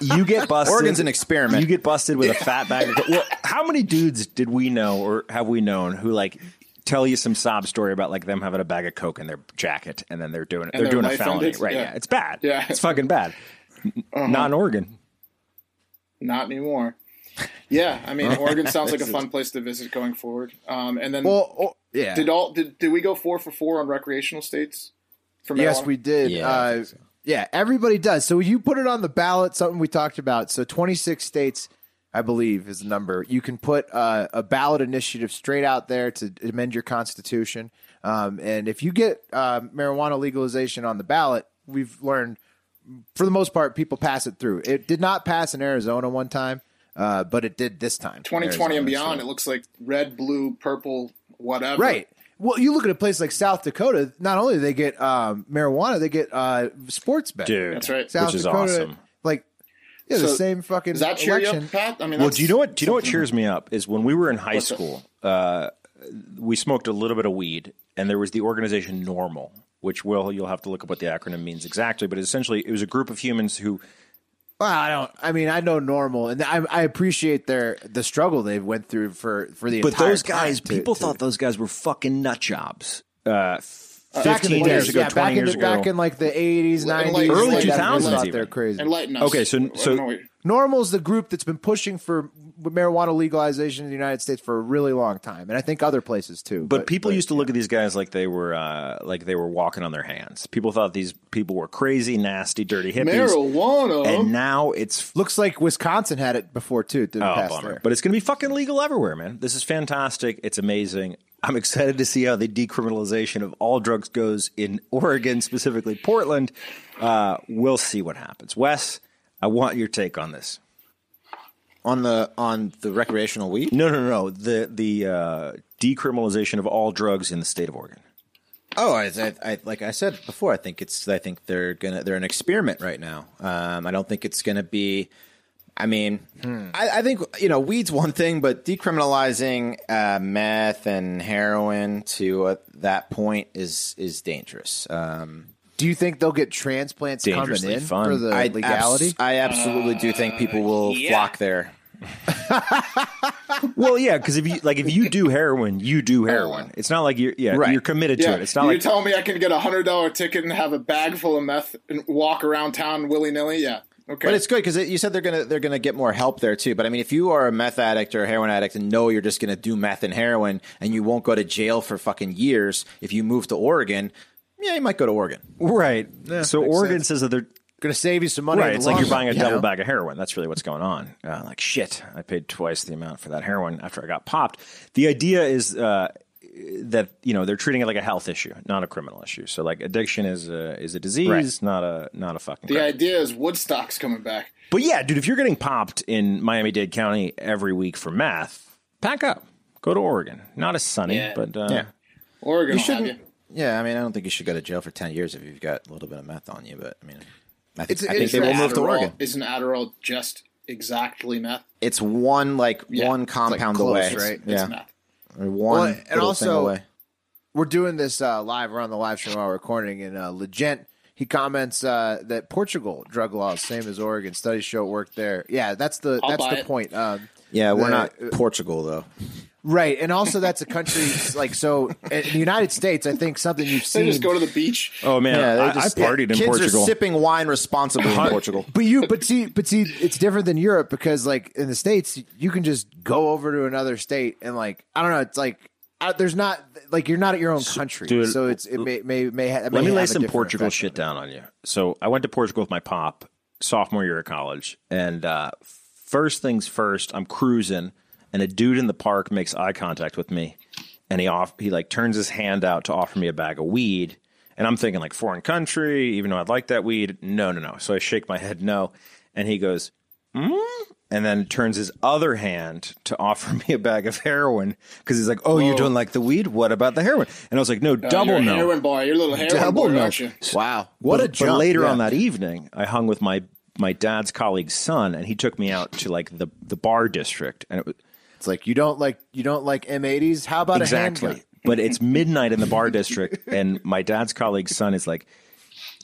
Speaker 2: you get [laughs] busted.
Speaker 4: Oregon's an experiment.
Speaker 2: You get busted with a fat bag. Of, coke. well, how many dudes did we know or have we known who like tell you some sob story about like them having a bag of coke in their jacket and then they're doing
Speaker 3: And
Speaker 2: they're doing a felony,
Speaker 3: ended?
Speaker 2: right?
Speaker 3: Yeah.
Speaker 2: Yeah. it's bad.
Speaker 3: Yeah.
Speaker 2: it's fucking bad. Uh-huh. Not in Oregon.
Speaker 3: Not anymore. Yeah, I mean, Oregon sounds like a [laughs] fun place to visit going forward. Um, and then
Speaker 1: Well, oh, yeah.
Speaker 3: did all did, did we go four for four on recreational states? For
Speaker 1: Yes,
Speaker 3: marijuana?
Speaker 1: we did.
Speaker 4: Yeah,
Speaker 1: uh,
Speaker 4: so.
Speaker 1: yeah, everybody does. So you put it on the ballot, something we talked about. So 26 states, I believe, is the number. You can put uh, a ballot initiative straight out there to amend your constitution. Um, and if you get uh, marijuana legalization on the ballot, we've learned for the most part people pass it through. It did not pass in Arizona one time, uh, but it did this time.
Speaker 3: 2020 and beyond.
Speaker 1: so-
Speaker 3: It looks like red, blue, purple, whatever.
Speaker 1: Right. Well, you look at a place like South Dakota. Not only do they get um, marijuana, they get uh, sports betting.
Speaker 2: Dude,
Speaker 3: That's right.
Speaker 1: South
Speaker 2: which is
Speaker 1: Dakota,
Speaker 2: awesome.
Speaker 1: Like, yeah, the same fucking
Speaker 3: Does that cheer you up, Pat? I mean,
Speaker 2: Well, do you know what? Do you know what cheers me up is when we were in high school. Uh, we smoked a little bit of weed, and there was the organization NORML, which will you'll have to look up what the acronym means exactly, but essentially it was a group of humans who
Speaker 1: Well, I don't. I mean, I know NORML, and I, I appreciate their the struggle they've went through for for the.
Speaker 2: But
Speaker 1: entire
Speaker 2: those guys,
Speaker 1: time to-
Speaker 2: people
Speaker 1: to-
Speaker 2: thought those guys were fucking nut jobs. Uh,
Speaker 1: back in the
Speaker 2: fifteen
Speaker 1: day,
Speaker 2: years ago,
Speaker 1: yeah,
Speaker 2: twenty
Speaker 1: back in
Speaker 2: years
Speaker 1: the,
Speaker 2: ago.
Speaker 1: back in like the eighties, nineties,
Speaker 3: Early
Speaker 2: 2000s
Speaker 1: people thought they're crazy.
Speaker 3: enlighten us?
Speaker 2: Okay, so- so-
Speaker 3: know what-
Speaker 1: NORML's the group that's been pushing for marijuana legalization in the United States for a really long time, and I think other places too.
Speaker 2: But, people used to look at these guys like they were uh, like they were walking on their hands. People thought these people were crazy, nasty, dirty hippies.
Speaker 3: marijuana.
Speaker 2: And now it's
Speaker 1: looks like Wisconsin had it before too. It didn't
Speaker 2: Oh,
Speaker 1: pass
Speaker 2: bummer.
Speaker 1: there.
Speaker 2: But it's going to be fucking legal everywhere, man. This is fantastic. It's amazing. I'm excited to see how the decriminalization of all drugs goes in [laughs] Oregon, specifically Portland. Uh, we'll see what happens. Wes, I want your take on this.
Speaker 4: On the on the recreational weed.
Speaker 2: No, no, no. The the uh, decriminalization of all drugs in the state of Oregon.
Speaker 4: Oh, I, I, I, like I said before, I think it's. I think they're gonna. They're an experiment right now. Um, I don't think it's gonna be. I mean, I, I think you know, weed's one thing, but decriminalizing uh, meth and heroin to uh, that point is is dangerous. Um,
Speaker 1: Do you think they'll get transplants coming in
Speaker 2: fun.
Speaker 1: for the
Speaker 4: I
Speaker 1: legality?
Speaker 4: abs- I absolutely do think people will uh, flock there. [laughs]
Speaker 2: Well, yeah, because if you like, if you do heroin, you do oh. heroin. It's not like you're yeah,
Speaker 4: Right.
Speaker 2: you're committed to
Speaker 3: yeah,
Speaker 2: it. It's not
Speaker 3: you
Speaker 2: like
Speaker 3: tell me I can get a hundred dollar ticket and have a bag full of meth and walk around town willy nilly. Yeah, okay.
Speaker 4: But it's good because you said they're gonna they're gonna get more help there too. But I mean, if you are a meth addict or a heroin addict and know you're just gonna do meth and heroin and you won't go to jail for fucking years, if you move to Oregon, yeah, you might go to Oregon.
Speaker 2: right. so Oregon
Speaker 1: sense.
Speaker 2: says that they're
Speaker 1: Going to save you some money.
Speaker 2: right. It's like you're buying a
Speaker 1: you
Speaker 2: double
Speaker 1: know?
Speaker 2: bag of heroin. That's really what's going on. Uh, like shit, I paid twice the amount for that heroin after I got popped. The idea is uh, that you know they're treating it like a health issue, not a criminal issue. So like addiction is a is a disease,
Speaker 4: Right.
Speaker 2: not a not a fucking.
Speaker 3: the
Speaker 2: crime.
Speaker 3: idea is Woodstock's coming back.
Speaker 2: But yeah, dude, if you're getting popped in Miami Dade County every week for meth, pack up, go to Oregon. Not as sunny,
Speaker 3: Yeah.
Speaker 2: but uh,
Speaker 4: Yeah.
Speaker 3: Oregon
Speaker 4: You
Speaker 3: will have you.
Speaker 4: shouldn't. Yeah, I mean, I don't think you should go to jail for ten years if you've got a little bit of meth on you. But I mean, I think,
Speaker 1: It's-
Speaker 4: I think
Speaker 1: it's
Speaker 4: they will move to Oregon.
Speaker 3: Isn't Adderall just exactly meth?
Speaker 4: It's one like
Speaker 3: Yeah.
Speaker 4: one compound
Speaker 1: close,
Speaker 4: away,
Speaker 1: right?
Speaker 4: Yeah,
Speaker 3: It's meth.
Speaker 4: one
Speaker 1: Well, and
Speaker 4: little thing
Speaker 1: also-
Speaker 4: away.
Speaker 1: we're doing this uh, live. We're on the live stream while we're recording, and uh, Legent he comments uh, that Portugal drug laws same as Oregon. Studies show it worked there. Yeah, that's the
Speaker 3: I'll
Speaker 1: that's the
Speaker 3: it.
Speaker 1: point. Um,
Speaker 4: Yeah, we're
Speaker 1: the-
Speaker 4: not Portugal though.
Speaker 1: Right, and also that's a country like so. In the United States, I think something you've
Speaker 3: They
Speaker 1: seen.
Speaker 3: just go to the beach.
Speaker 2: Oh man,
Speaker 4: Yeah,
Speaker 2: I,
Speaker 4: they're
Speaker 2: I
Speaker 4: just-
Speaker 2: partied in
Speaker 4: Kids
Speaker 2: Portugal.
Speaker 4: are sipping wine responsibly in Portugal.
Speaker 1: but you, but see, but see, it's different than Europe because, like, in the states, you can just go over to another state and, like, I don't know, it's like uh, there's not like you're not at your own country,
Speaker 2: dude,
Speaker 1: so it's it may may may, ha-
Speaker 2: Let
Speaker 1: may
Speaker 2: me lay some Portugal shit down on you. So I went to Portugal with my pop sophomore year of college, and uh, first things first, I'm cruising, and a dude in the park makes eye contact with me, and he off he like turns his hand out to offer me a bag of weed, and I'm thinking like foreign country, even though I'd like that weed. No, no, no. So I shake my head no, and he goes. Mm? And then turns his other hand to offer [laughs] me a bag of heroin because he's like, "Oh, you don't like the weed? What about the heroin?" And I was like, "No, double
Speaker 3: you're a
Speaker 2: no."
Speaker 3: heroin boy. You're a little heroin
Speaker 2: Double
Speaker 3: boy,
Speaker 2: no.
Speaker 1: Wow, what a
Speaker 2: But-
Speaker 1: jump!
Speaker 2: But later
Speaker 1: yeah.
Speaker 2: on that evening, I hung with my my dad's colleague's son, and he took me out to like the the bar district, and it was
Speaker 1: it's like you don't like you don't like M80s. How about a
Speaker 2: exactly.
Speaker 1: handgun?
Speaker 2: But it's midnight in the bar district, and my dad's colleague's son is like,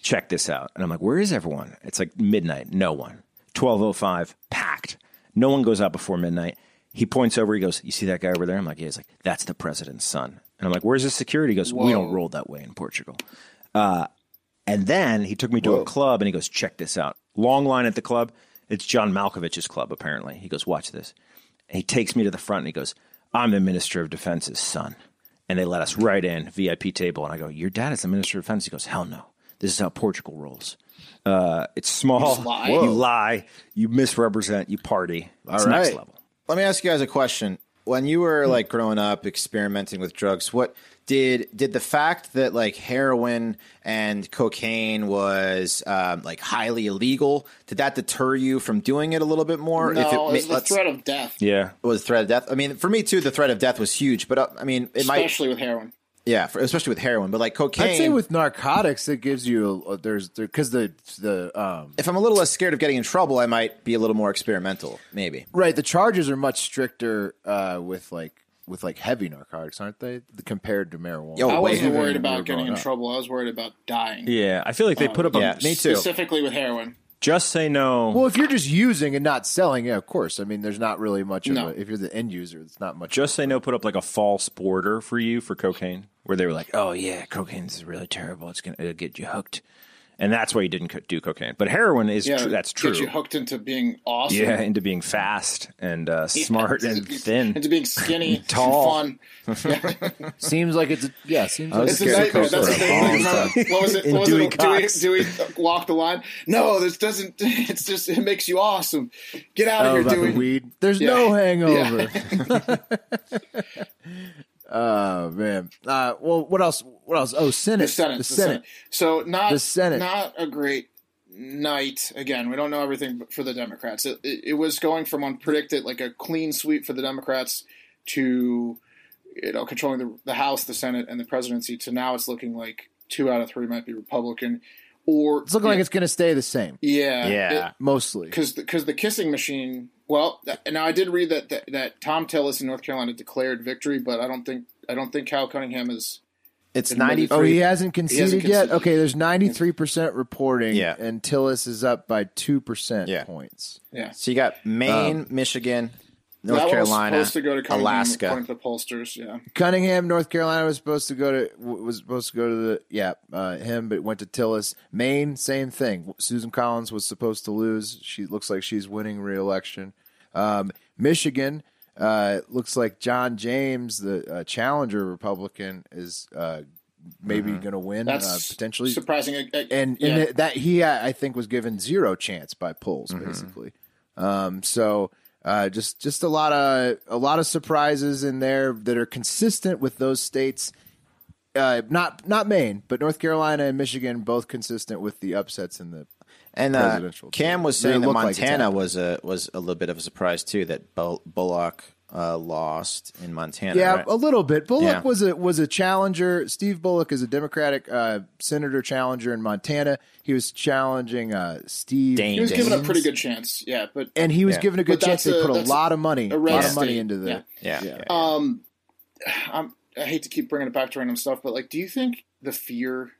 Speaker 2: "Check this out," and I'm like, "Where is everyone?" It's like midnight, no one. Twelve oh five, packed. No one goes out before midnight. He points over. He goes, "You see that guy over there?" I'm like, "Yeah." He's like, "That's the president's son." And I'm like, "Where's his security?" He goes, "We don't roll that way in Portugal." Uh, and then he took me to a club and he goes, check this out. Long line at the club. It's John Malkovich's club, apparently. He goes, watch this. He takes me to the front and he goes, I'm the Minister of Defense's son. And they let us right in, VIP table. And I go, Your dad is the Minister of Defense? He goes, Hell no. This is how Portugal rolls. Uh, it's small.
Speaker 3: just lie?
Speaker 2: You lie. You misrepresent. You party. It's
Speaker 1: All
Speaker 2: next level.
Speaker 4: Let me ask you guys a question. When you were like growing up, experimenting with drugs, what did did the fact that like heroin and cocaine was um, like highly illegal did that deter you from doing it a little bit more?
Speaker 3: No,
Speaker 4: it
Speaker 3: it was the threat of death,
Speaker 2: Yeah.
Speaker 4: It was threat of death. I mean, for me too, the threat of death was huge. But uh, I mean, it might
Speaker 3: especially with heroin.
Speaker 4: Yeah, for, especially with heroin. But like cocaine,
Speaker 1: I'd say with narcotics, it gives you a, there's because the the um
Speaker 4: if I'm a little less scared of getting in trouble, I might be a little more experimental. Maybe.
Speaker 1: right the charges are much stricter uh with like with like heavy narcotics, aren't they? Compared to marijuana.
Speaker 4: Yo,
Speaker 3: I wasn't worried
Speaker 1: When we were
Speaker 3: about getting in
Speaker 1: up.
Speaker 3: trouble. I was worried about dying.
Speaker 2: Yeah. I feel like they put up
Speaker 4: Yeah,
Speaker 2: a
Speaker 4: me too.
Speaker 3: Specifically with heroin.
Speaker 2: Just say no.
Speaker 1: Well, if you're just using and not selling, yeah, of course. I mean, there's not really much of
Speaker 3: No.
Speaker 1: a. If you're the end user, it's not much.
Speaker 2: Just say no. Put up like a false border for you for cocaine, where they were like, "Oh yeah, cocaine's really terrible. It's gonna it'll get you hooked," and that's why you didn't co- do cocaine. But heroin is
Speaker 3: Yeah,
Speaker 2: tr- that's true.
Speaker 3: Get you hooked into being awesome.
Speaker 2: yeah, into being fast and uh, smart and thin.
Speaker 3: Into being skinny, [laughs]
Speaker 2: Tall.
Speaker 3: and fun. [laughs] [laughs]
Speaker 1: seems like it's a, yeah. Seems like
Speaker 3: It's
Speaker 1: it's
Speaker 3: a
Speaker 1: a
Speaker 3: nightmare. That's the
Speaker 1: for a
Speaker 3: thing. What was it? What was
Speaker 2: Dewey
Speaker 3: it? Dewey,
Speaker 2: Cox.
Speaker 3: Dewey walk the line. No, this doesn't. It's just it makes you awesome. Get out of
Speaker 1: Oh,
Speaker 3: here,
Speaker 1: about
Speaker 3: Dewey.
Speaker 1: the weed. There's
Speaker 3: Yeah.
Speaker 1: no hangover. Oh man. Uh, well, what else? What else? Oh, Senate.
Speaker 3: The Senate.
Speaker 1: The Senate.
Speaker 3: So not
Speaker 1: The Senate.
Speaker 3: Not a great night. Again, we don't know everything for the Democrats. It, it, it was going from unpredicted, like a clean sweep for the Democrats, to you know controlling the, the House, the Senate, and the presidency. To now, it's looking like two out of three might be Republican. Or
Speaker 1: It's looking like it's going to stay the same,
Speaker 3: yeah,
Speaker 4: Yeah.
Speaker 3: it-
Speaker 1: mostly.
Speaker 3: because because the kissing machine. Well, th- now I did read that, that that Thom Tillis in North Carolina declared victory, but I don't think I don't think Cal Cunningham is.
Speaker 4: It's
Speaker 3: Admitted-
Speaker 1: Oh, he hasn't conceded
Speaker 3: hasn't
Speaker 1: yet.
Speaker 3: conceded.
Speaker 1: Okay, there's 93 percent reporting,
Speaker 4: Yeah.
Speaker 1: and Tillis is up by two percent
Speaker 4: Yeah.
Speaker 1: points.
Speaker 3: Yeah,
Speaker 4: so you got Maine, um, Michigan, North
Speaker 3: that
Speaker 4: Carolina,
Speaker 3: one was supposed to go to Cunningham,
Speaker 4: Alaska.
Speaker 3: according to the pollsters. Yeah,
Speaker 1: Cunningham, North Carolina was supposed to go to was supposed to go to the yeah uh, him, but went to Tillis. Maine, same thing. Susan Collins was supposed to lose. She looks like she's winning re-election. Um, Michigan uh, looks like John James, the uh, challenger Republican, is uh, maybe going to win
Speaker 3: that's
Speaker 1: uh, potentially.
Speaker 3: surprising.
Speaker 1: And
Speaker 3: yeah.
Speaker 1: and it- that he I think was given zero chance by polls basically. Um, so uh, just just a lot of a lot of surprises in there that are consistent with those states. Uh, not not Maine, but North Carolina and Michigan both consistent with the upsets in the.
Speaker 4: And uh, Cam was saying that
Speaker 1: look like
Speaker 4: Montana was a was a little bit of a surprise too. That Bull- Bullock uh, lost in Montana.
Speaker 1: Yeah,
Speaker 4: right?
Speaker 1: a little bit. Bullock
Speaker 4: Yeah.
Speaker 1: was a was a challenger. Steve Bullock is a Democratic uh, senator challenger in Montana. He was challenging uh, Steve.
Speaker 4: Daines.
Speaker 3: he was given a pretty good chance. Yeah, but
Speaker 1: and he was
Speaker 4: Yeah.
Speaker 1: given a good chance.
Speaker 3: that's
Speaker 1: They put a lot of money,
Speaker 3: a
Speaker 1: a lot of money
Speaker 3: state.
Speaker 1: into the.
Speaker 3: Yeah.
Speaker 4: yeah,
Speaker 1: Yeah.
Speaker 4: yeah.
Speaker 3: um, I'm, I hate to keep bringing it back to random stuff, but like, do you think the fear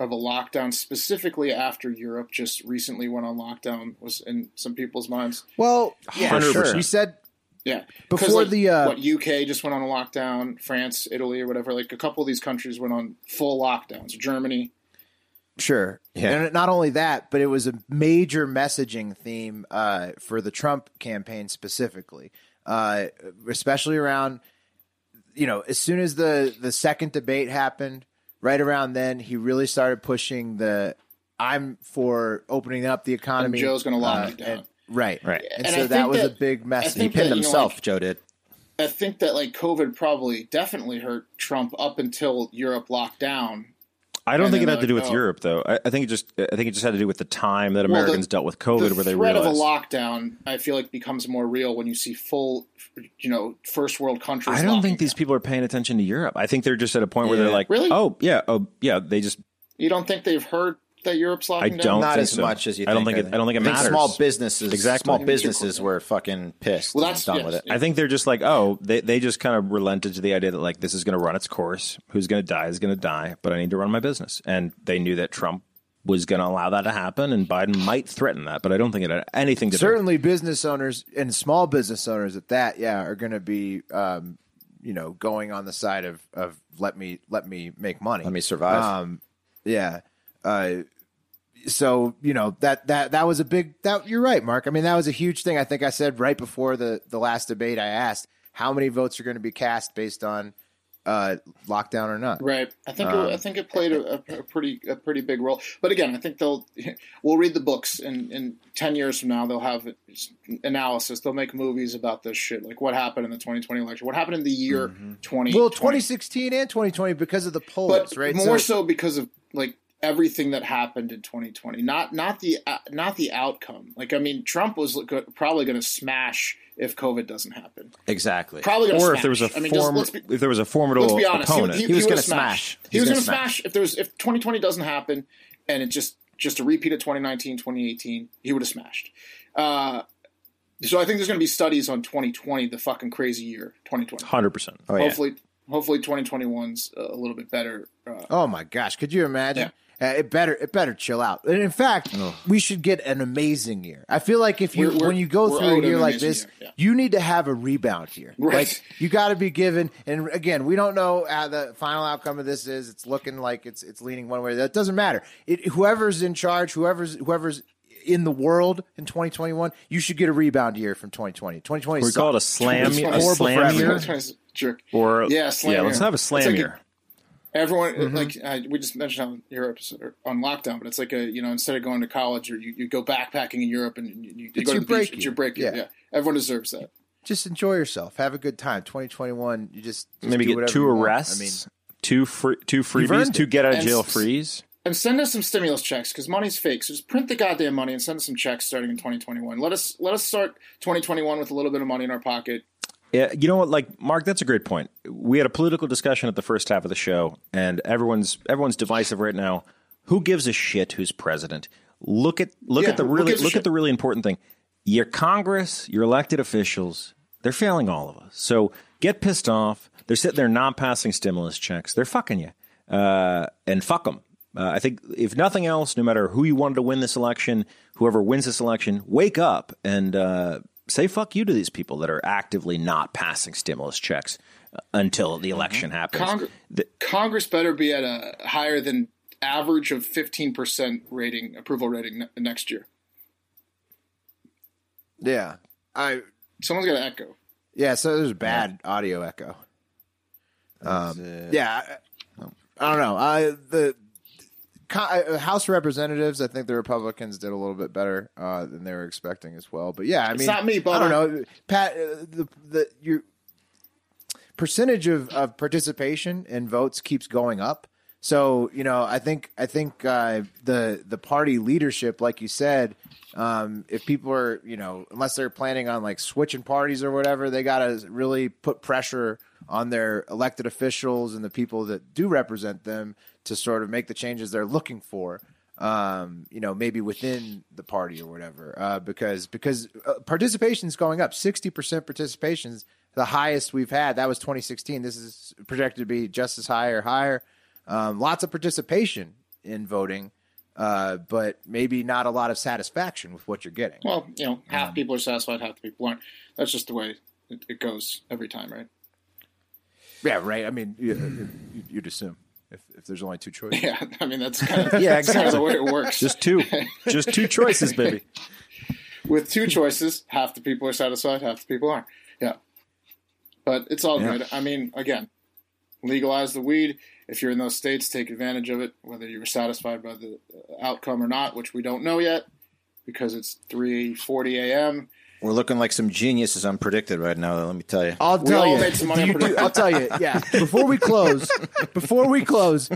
Speaker 3: of a lockdown, specifically after Europe just recently went on lockdown, was in some people's minds?
Speaker 1: Well, yeah,
Speaker 2: 100%.
Speaker 1: sure. You said
Speaker 3: Yeah, 'Cause,
Speaker 1: Before
Speaker 3: like,
Speaker 1: the, uh,
Speaker 3: what UK just went on a lockdown, France, Italy, or whatever. Like a couple of these countries went on full lockdowns. Germany.
Speaker 1: Sure.
Speaker 4: Yeah.
Speaker 1: And not only that, but it was a major messaging theme uh, for the Trump campaign specifically, uh, especially around you know, as soon as the the second debate happened, right around then, he really started pushing the "I'm for opening up the economy."
Speaker 3: And Joe's gonna lock
Speaker 1: uh,
Speaker 3: it down.
Speaker 1: and- right,
Speaker 2: Right.
Speaker 1: And,
Speaker 3: And
Speaker 1: so that
Speaker 3: think
Speaker 1: was a big
Speaker 3: I
Speaker 1: message.
Speaker 4: He pinned
Speaker 3: that, you know,
Speaker 4: himself.
Speaker 3: like-
Speaker 4: Joe did.
Speaker 3: I think that like COVID probably definitely hurt Trump up until Europe locked down.
Speaker 2: I don't think it
Speaker 3: then
Speaker 2: had to do with
Speaker 3: oh.
Speaker 2: Europe, though. I, I think it just I think it just had to do with the time that
Speaker 3: Well, the-
Speaker 2: Americans dealt with COVID,
Speaker 3: the
Speaker 2: where they
Speaker 3: threat
Speaker 2: realized.
Speaker 3: of a lockdown, I feel like, becomes more real when you see full, you know, first world countries.
Speaker 2: I don't think these
Speaker 3: down.
Speaker 2: people are paying attention to Europe. I think they're just at a point where they're like,
Speaker 3: Really?
Speaker 2: "Oh yeah, oh yeah." They just
Speaker 3: You don't think they've heard that Europe's
Speaker 2: I
Speaker 3: locking down?
Speaker 2: don't
Speaker 4: Not
Speaker 2: think
Speaker 4: as
Speaker 2: so.
Speaker 4: much as you.
Speaker 2: I don't
Speaker 4: think.
Speaker 2: think it- I don't think it matters.
Speaker 4: Small businesses,
Speaker 2: Exactly.
Speaker 4: Small businesses were fucking pissed.
Speaker 3: Well,
Speaker 4: and
Speaker 3: that's-
Speaker 4: done
Speaker 3: yes.
Speaker 4: with it.
Speaker 2: I think they're just like, oh, they, they just kind of relented to the idea that like this is going to run its course. Who's going to die is going to die, but I need to run my business. And they knew that Trump was going to allow that to happen, and Biden might threaten that, but I don't think it had anything to do.
Speaker 1: certainly business owners and small business owners at that, yeah, are going to be, um, you know, going on the side of of let me let me make money,
Speaker 4: Let me survive.
Speaker 1: Um, yeah. Uh, so you know that that that was a big that you're right, Mark. I mean that was a huge thing. I think I said right before the the last debate. I asked how many votes are going to be cast based on uh, lockdown or not.
Speaker 3: Right. I think
Speaker 1: Um,
Speaker 3: it, I think it played a, a pretty a pretty big role. But again, I think they'll we'll read the books and in ten years from now they'll have analysis. They'll make movies about this shit, like what happened in the 2020 election, what happened in the year 20.
Speaker 1: Well, 2016 and 2020 because of the polls,
Speaker 3: but
Speaker 1: right?
Speaker 3: more so, because of like everything that happened in 2020, not not the uh, not the outcome. Like I mean, Trump was go- probably going to smash if COVID doesn't happen.
Speaker 4: exactly.
Speaker 3: Probably going to
Speaker 2: or
Speaker 3: smash.
Speaker 2: if there was a
Speaker 3: I mean,
Speaker 2: form,
Speaker 3: let's be,
Speaker 2: if there was a formidable
Speaker 3: let's be honest.
Speaker 2: opponent,
Speaker 3: He,
Speaker 4: He was
Speaker 3: would've
Speaker 4: gonna smash.
Speaker 3: He was
Speaker 4: gonna
Speaker 3: going smash. If there was if 2020 doesn't happen and it just just a repeat of 2019, 2018, he would have smashed. Uh, so I think there's going to be studies on 2020, the fucking crazy year, 2020.
Speaker 2: hundred percent.
Speaker 4: Oh yeah.
Speaker 3: Hopefully, hopefully 2021's a little bit better. Uh,
Speaker 1: Oh my gosh, could you imagine? Uh, it better it better chill out. And in fact, we should get an amazing year. I feel like if you
Speaker 3: We're- we're-
Speaker 1: when you go through a year like this,
Speaker 3: year, yeah.
Speaker 1: you need to have a rebound here.
Speaker 3: Right.
Speaker 1: Like you got to be given. And again, we don't know how the final outcome of this is. It's looking like it's it's leaning one way. That doesn't matter. It, whoever's in charge, whoever's whoever's in the world in 2021, you should get a rebound year from 2020. 2020
Speaker 2: We call it a slam,
Speaker 3: It's
Speaker 2: a slam year,
Speaker 3: jerk.
Speaker 2: or
Speaker 3: Yeah, slam
Speaker 2: yeah. Let's have a slam
Speaker 3: like a-
Speaker 2: year.
Speaker 3: Everyone
Speaker 1: Mm-hmm.
Speaker 3: like uh, we just mentioned how Europe is on lockdown, but it's like a you know instead of going to college or you, you go backpacking in Europe and you, you,
Speaker 1: It's
Speaker 3: go to the
Speaker 1: break
Speaker 3: beach. It's your break year.
Speaker 1: Yeah.
Speaker 3: Yeah. everyone deserves that.
Speaker 1: just enjoy yourself. Have a good time. 2021, you just, just
Speaker 2: Maybe
Speaker 1: do
Speaker 2: get two
Speaker 1: you want.
Speaker 2: arrests,
Speaker 1: I mean,
Speaker 2: two free, two freebies, two get out of jail
Speaker 3: s-
Speaker 2: frees.
Speaker 3: And send us some stimulus checks because money's fake. So just print the goddamn money and send us some checks starting in 2021. Let us let us start 2021 with a little bit of money in our pocket.
Speaker 2: Yeah, you know what? Like Mark, that's a great point. We had a political discussion at the first half of the show, and everyone's everyone's divisive right now. Who gives a shit who's president? Look at look
Speaker 3: Yeah,
Speaker 2: at the really look
Speaker 3: shit?
Speaker 2: at the really important thing. Your Congress, your elected officials, they're failing all of us. So get pissed off. They're sitting there not passing stimulus checks. They're fucking you, uh, and fuck them. Uh, I think if nothing else, no matter who you wanted to win this election, whoever wins this election, wake up and uh, say fuck you to these people that are actively not passing stimulus checks uh, until the election happens.
Speaker 3: Congre-
Speaker 2: The-
Speaker 3: Congress better be at a higher than average of 15% rating approval rating ne- next year.
Speaker 1: yeah. I
Speaker 3: Someone's got to echo.
Speaker 1: yeah. So there's a bad audio echo. Um, yeah. I, I don't know. I the co- House of Representatives. I think the Republicans did a little bit better uh, than they were expecting as well. But yeah, I
Speaker 3: It's
Speaker 1: mean,
Speaker 3: not me,
Speaker 1: but
Speaker 3: I
Speaker 1: don't know. Pat, uh, the the your percentage of, of participation in votes keeps going up. So you know, I think I think uh, the the party leadership, like you said, um, if people are you know, unless they're planning on like switching parties or whatever, they got to really put pressure on their elected officials and the people that do represent them to sort of make the changes they're looking for. Um, you know, maybe within the party or whatever, uh, because because uh, participation is going up. Sixty percent participation is the highest we've had. That was 2016. This is projected to be just as high or higher. Um, lots of participation in voting, uh, but maybe not a lot of satisfaction with what you're getting.
Speaker 3: Well, you know, half people are satisfied, half the people aren't. That's just the way it, it goes every time, right?
Speaker 1: Yeah, right. I mean, you, you'd assume if, if there's only two choices.
Speaker 3: Yeah, I mean that's kind of [laughs]
Speaker 1: Yeah,
Speaker 3: that's kind of the way it works.
Speaker 2: just two, just two choices, baby. [laughs]
Speaker 3: with two choices, half the people are satisfied, half the people aren't. Yeah. But it's all good. I mean, again, legalize the weed. If you're in those states, take advantage of it. Whether you were satisfied by the uh, outcome or not, which we don't know yet, because it's 3:40 a.m.
Speaker 4: We're looking like some geniuses unpredicted right now. Let me tell you.
Speaker 1: I'll
Speaker 3: We
Speaker 1: tell
Speaker 3: all
Speaker 1: you.
Speaker 3: made some money [laughs]
Speaker 1: You-
Speaker 3: prediction.
Speaker 1: I'll tell you. Yeah. Before we close, [laughs] before we close,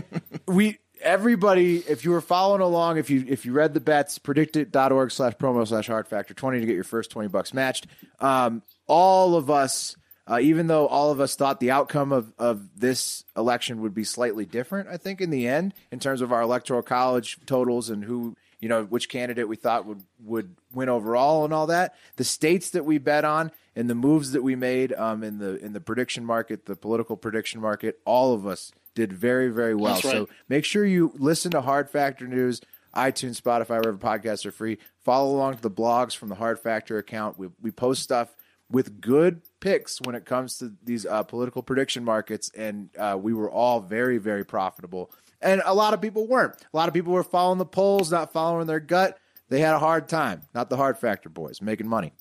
Speaker 1: we everybody, if you were following along, if you if you read the bets, predictit.org slash promo slash hard factor twenty to get your first twenty bucks matched. Um, all of us. Uh, even though all of us thought the outcome of, of this election would be slightly different, I think in the end, in terms of our electoral college totals and who you know which candidate we thought would would win overall and all that. The states that we bet on and the moves that we made um, in the in the prediction market, the political prediction market, all of us did very very well.
Speaker 3: Right.
Speaker 1: So make sure you listen to Hard Factor News, iTunes, Spotify, wherever podcasts are free. Follow along to the blogs from the Hard Factor account. We we post stuff with good picks when it comes to these uh, political prediction markets, and uh, we were all very very profitable. And a lot of people weren't. A lot of people were following the polls, not following their gut. They had a hard time. Not the Hard Factor boys making money.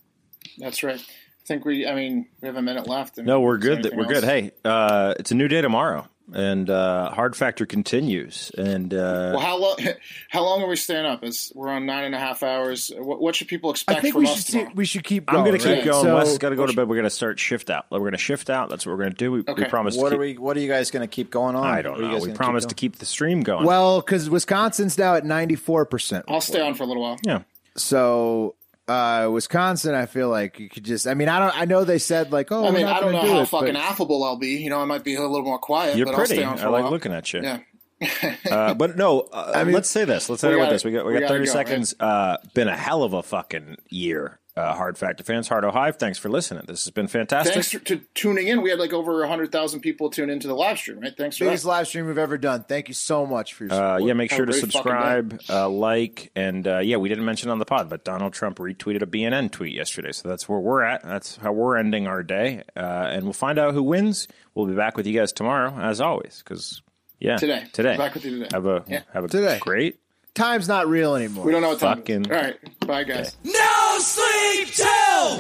Speaker 3: That's right. I think we. I mean, we have a minute left.
Speaker 2: No, we're good.
Speaker 3: anything
Speaker 2: We're good. Hey, uh, it's a new day tomorrow, and uh, Hard Factor continues. And uh,
Speaker 3: Well, how long? [laughs] How long are we staying up? Is we're on nine and a half hours. What, what should people expect?
Speaker 1: I
Speaker 3: expect
Speaker 1: think
Speaker 3: from
Speaker 1: we
Speaker 3: us
Speaker 1: should see, we should keep going.
Speaker 2: I'm going to keep
Speaker 1: right?
Speaker 2: going.
Speaker 1: So-
Speaker 2: Wes got to go to bed. We're going to start shift out. We're going to shift out. That's what we're going to do. We, we
Speaker 3: Okay.
Speaker 2: promise.
Speaker 4: What
Speaker 2: to
Speaker 4: are we? What are you guys going to keep going on?
Speaker 2: I don't
Speaker 4: What are you
Speaker 2: know. We
Speaker 4: gonna keep
Speaker 2: promise to keep the stream going.
Speaker 1: Well, because Wisconsin's now at ninety four percent.
Speaker 3: I'll stay on for a little while.
Speaker 2: yeah.
Speaker 1: So uh, Wisconsin, I feel like you could just. I mean, I don't. I know they said like, oh,
Speaker 3: I mean,
Speaker 1: not
Speaker 3: I don't know
Speaker 1: do
Speaker 3: how
Speaker 1: it,
Speaker 3: fucking
Speaker 1: but-
Speaker 3: affable I'll be. You know, I might be a little more quiet.
Speaker 2: You're
Speaker 3: but
Speaker 2: pretty.
Speaker 3: I'll stay on for
Speaker 2: I
Speaker 3: a
Speaker 2: like
Speaker 3: while.
Speaker 2: looking at you.
Speaker 3: Yeah. [laughs]
Speaker 2: Uh, but no, uh, let's say this. Let's
Speaker 3: we
Speaker 2: end it with this. We got we
Speaker 3: we
Speaker 2: got 30
Speaker 3: go,
Speaker 2: seconds. Uh, been a hell of a fucking year. Uh, Hard Factor fans, Hard Hive. Thanks for listening. This has been fantastic.
Speaker 3: Thanks for to tuning in. We had like over hundred thousand people tune into the live stream. Right? Thanks for
Speaker 1: biggest
Speaker 3: that.
Speaker 1: live stream we've ever done. Thank you so much for your
Speaker 2: Uh,
Speaker 1: support.
Speaker 2: yeah, make
Speaker 3: Have
Speaker 2: sure to subscribe, uh, like, and uh, yeah, we didn't mention on the pod, but Donald Trump retweeted a BNN tweet yesterday, so that's where we're at. That's how we're ending our day, uh, and we'll find out who wins. We'll be back with you guys tomorrow, as always, because yeah,
Speaker 3: Today.
Speaker 2: today,
Speaker 3: Back with you today.
Speaker 2: Have a
Speaker 3: Yeah.
Speaker 2: have a
Speaker 1: Today.
Speaker 2: great.
Speaker 1: Time's not real anymore.
Speaker 3: We don't know what time. it is.
Speaker 2: Fucking-
Speaker 3: All right. Bye, guys.
Speaker 6: No sleep till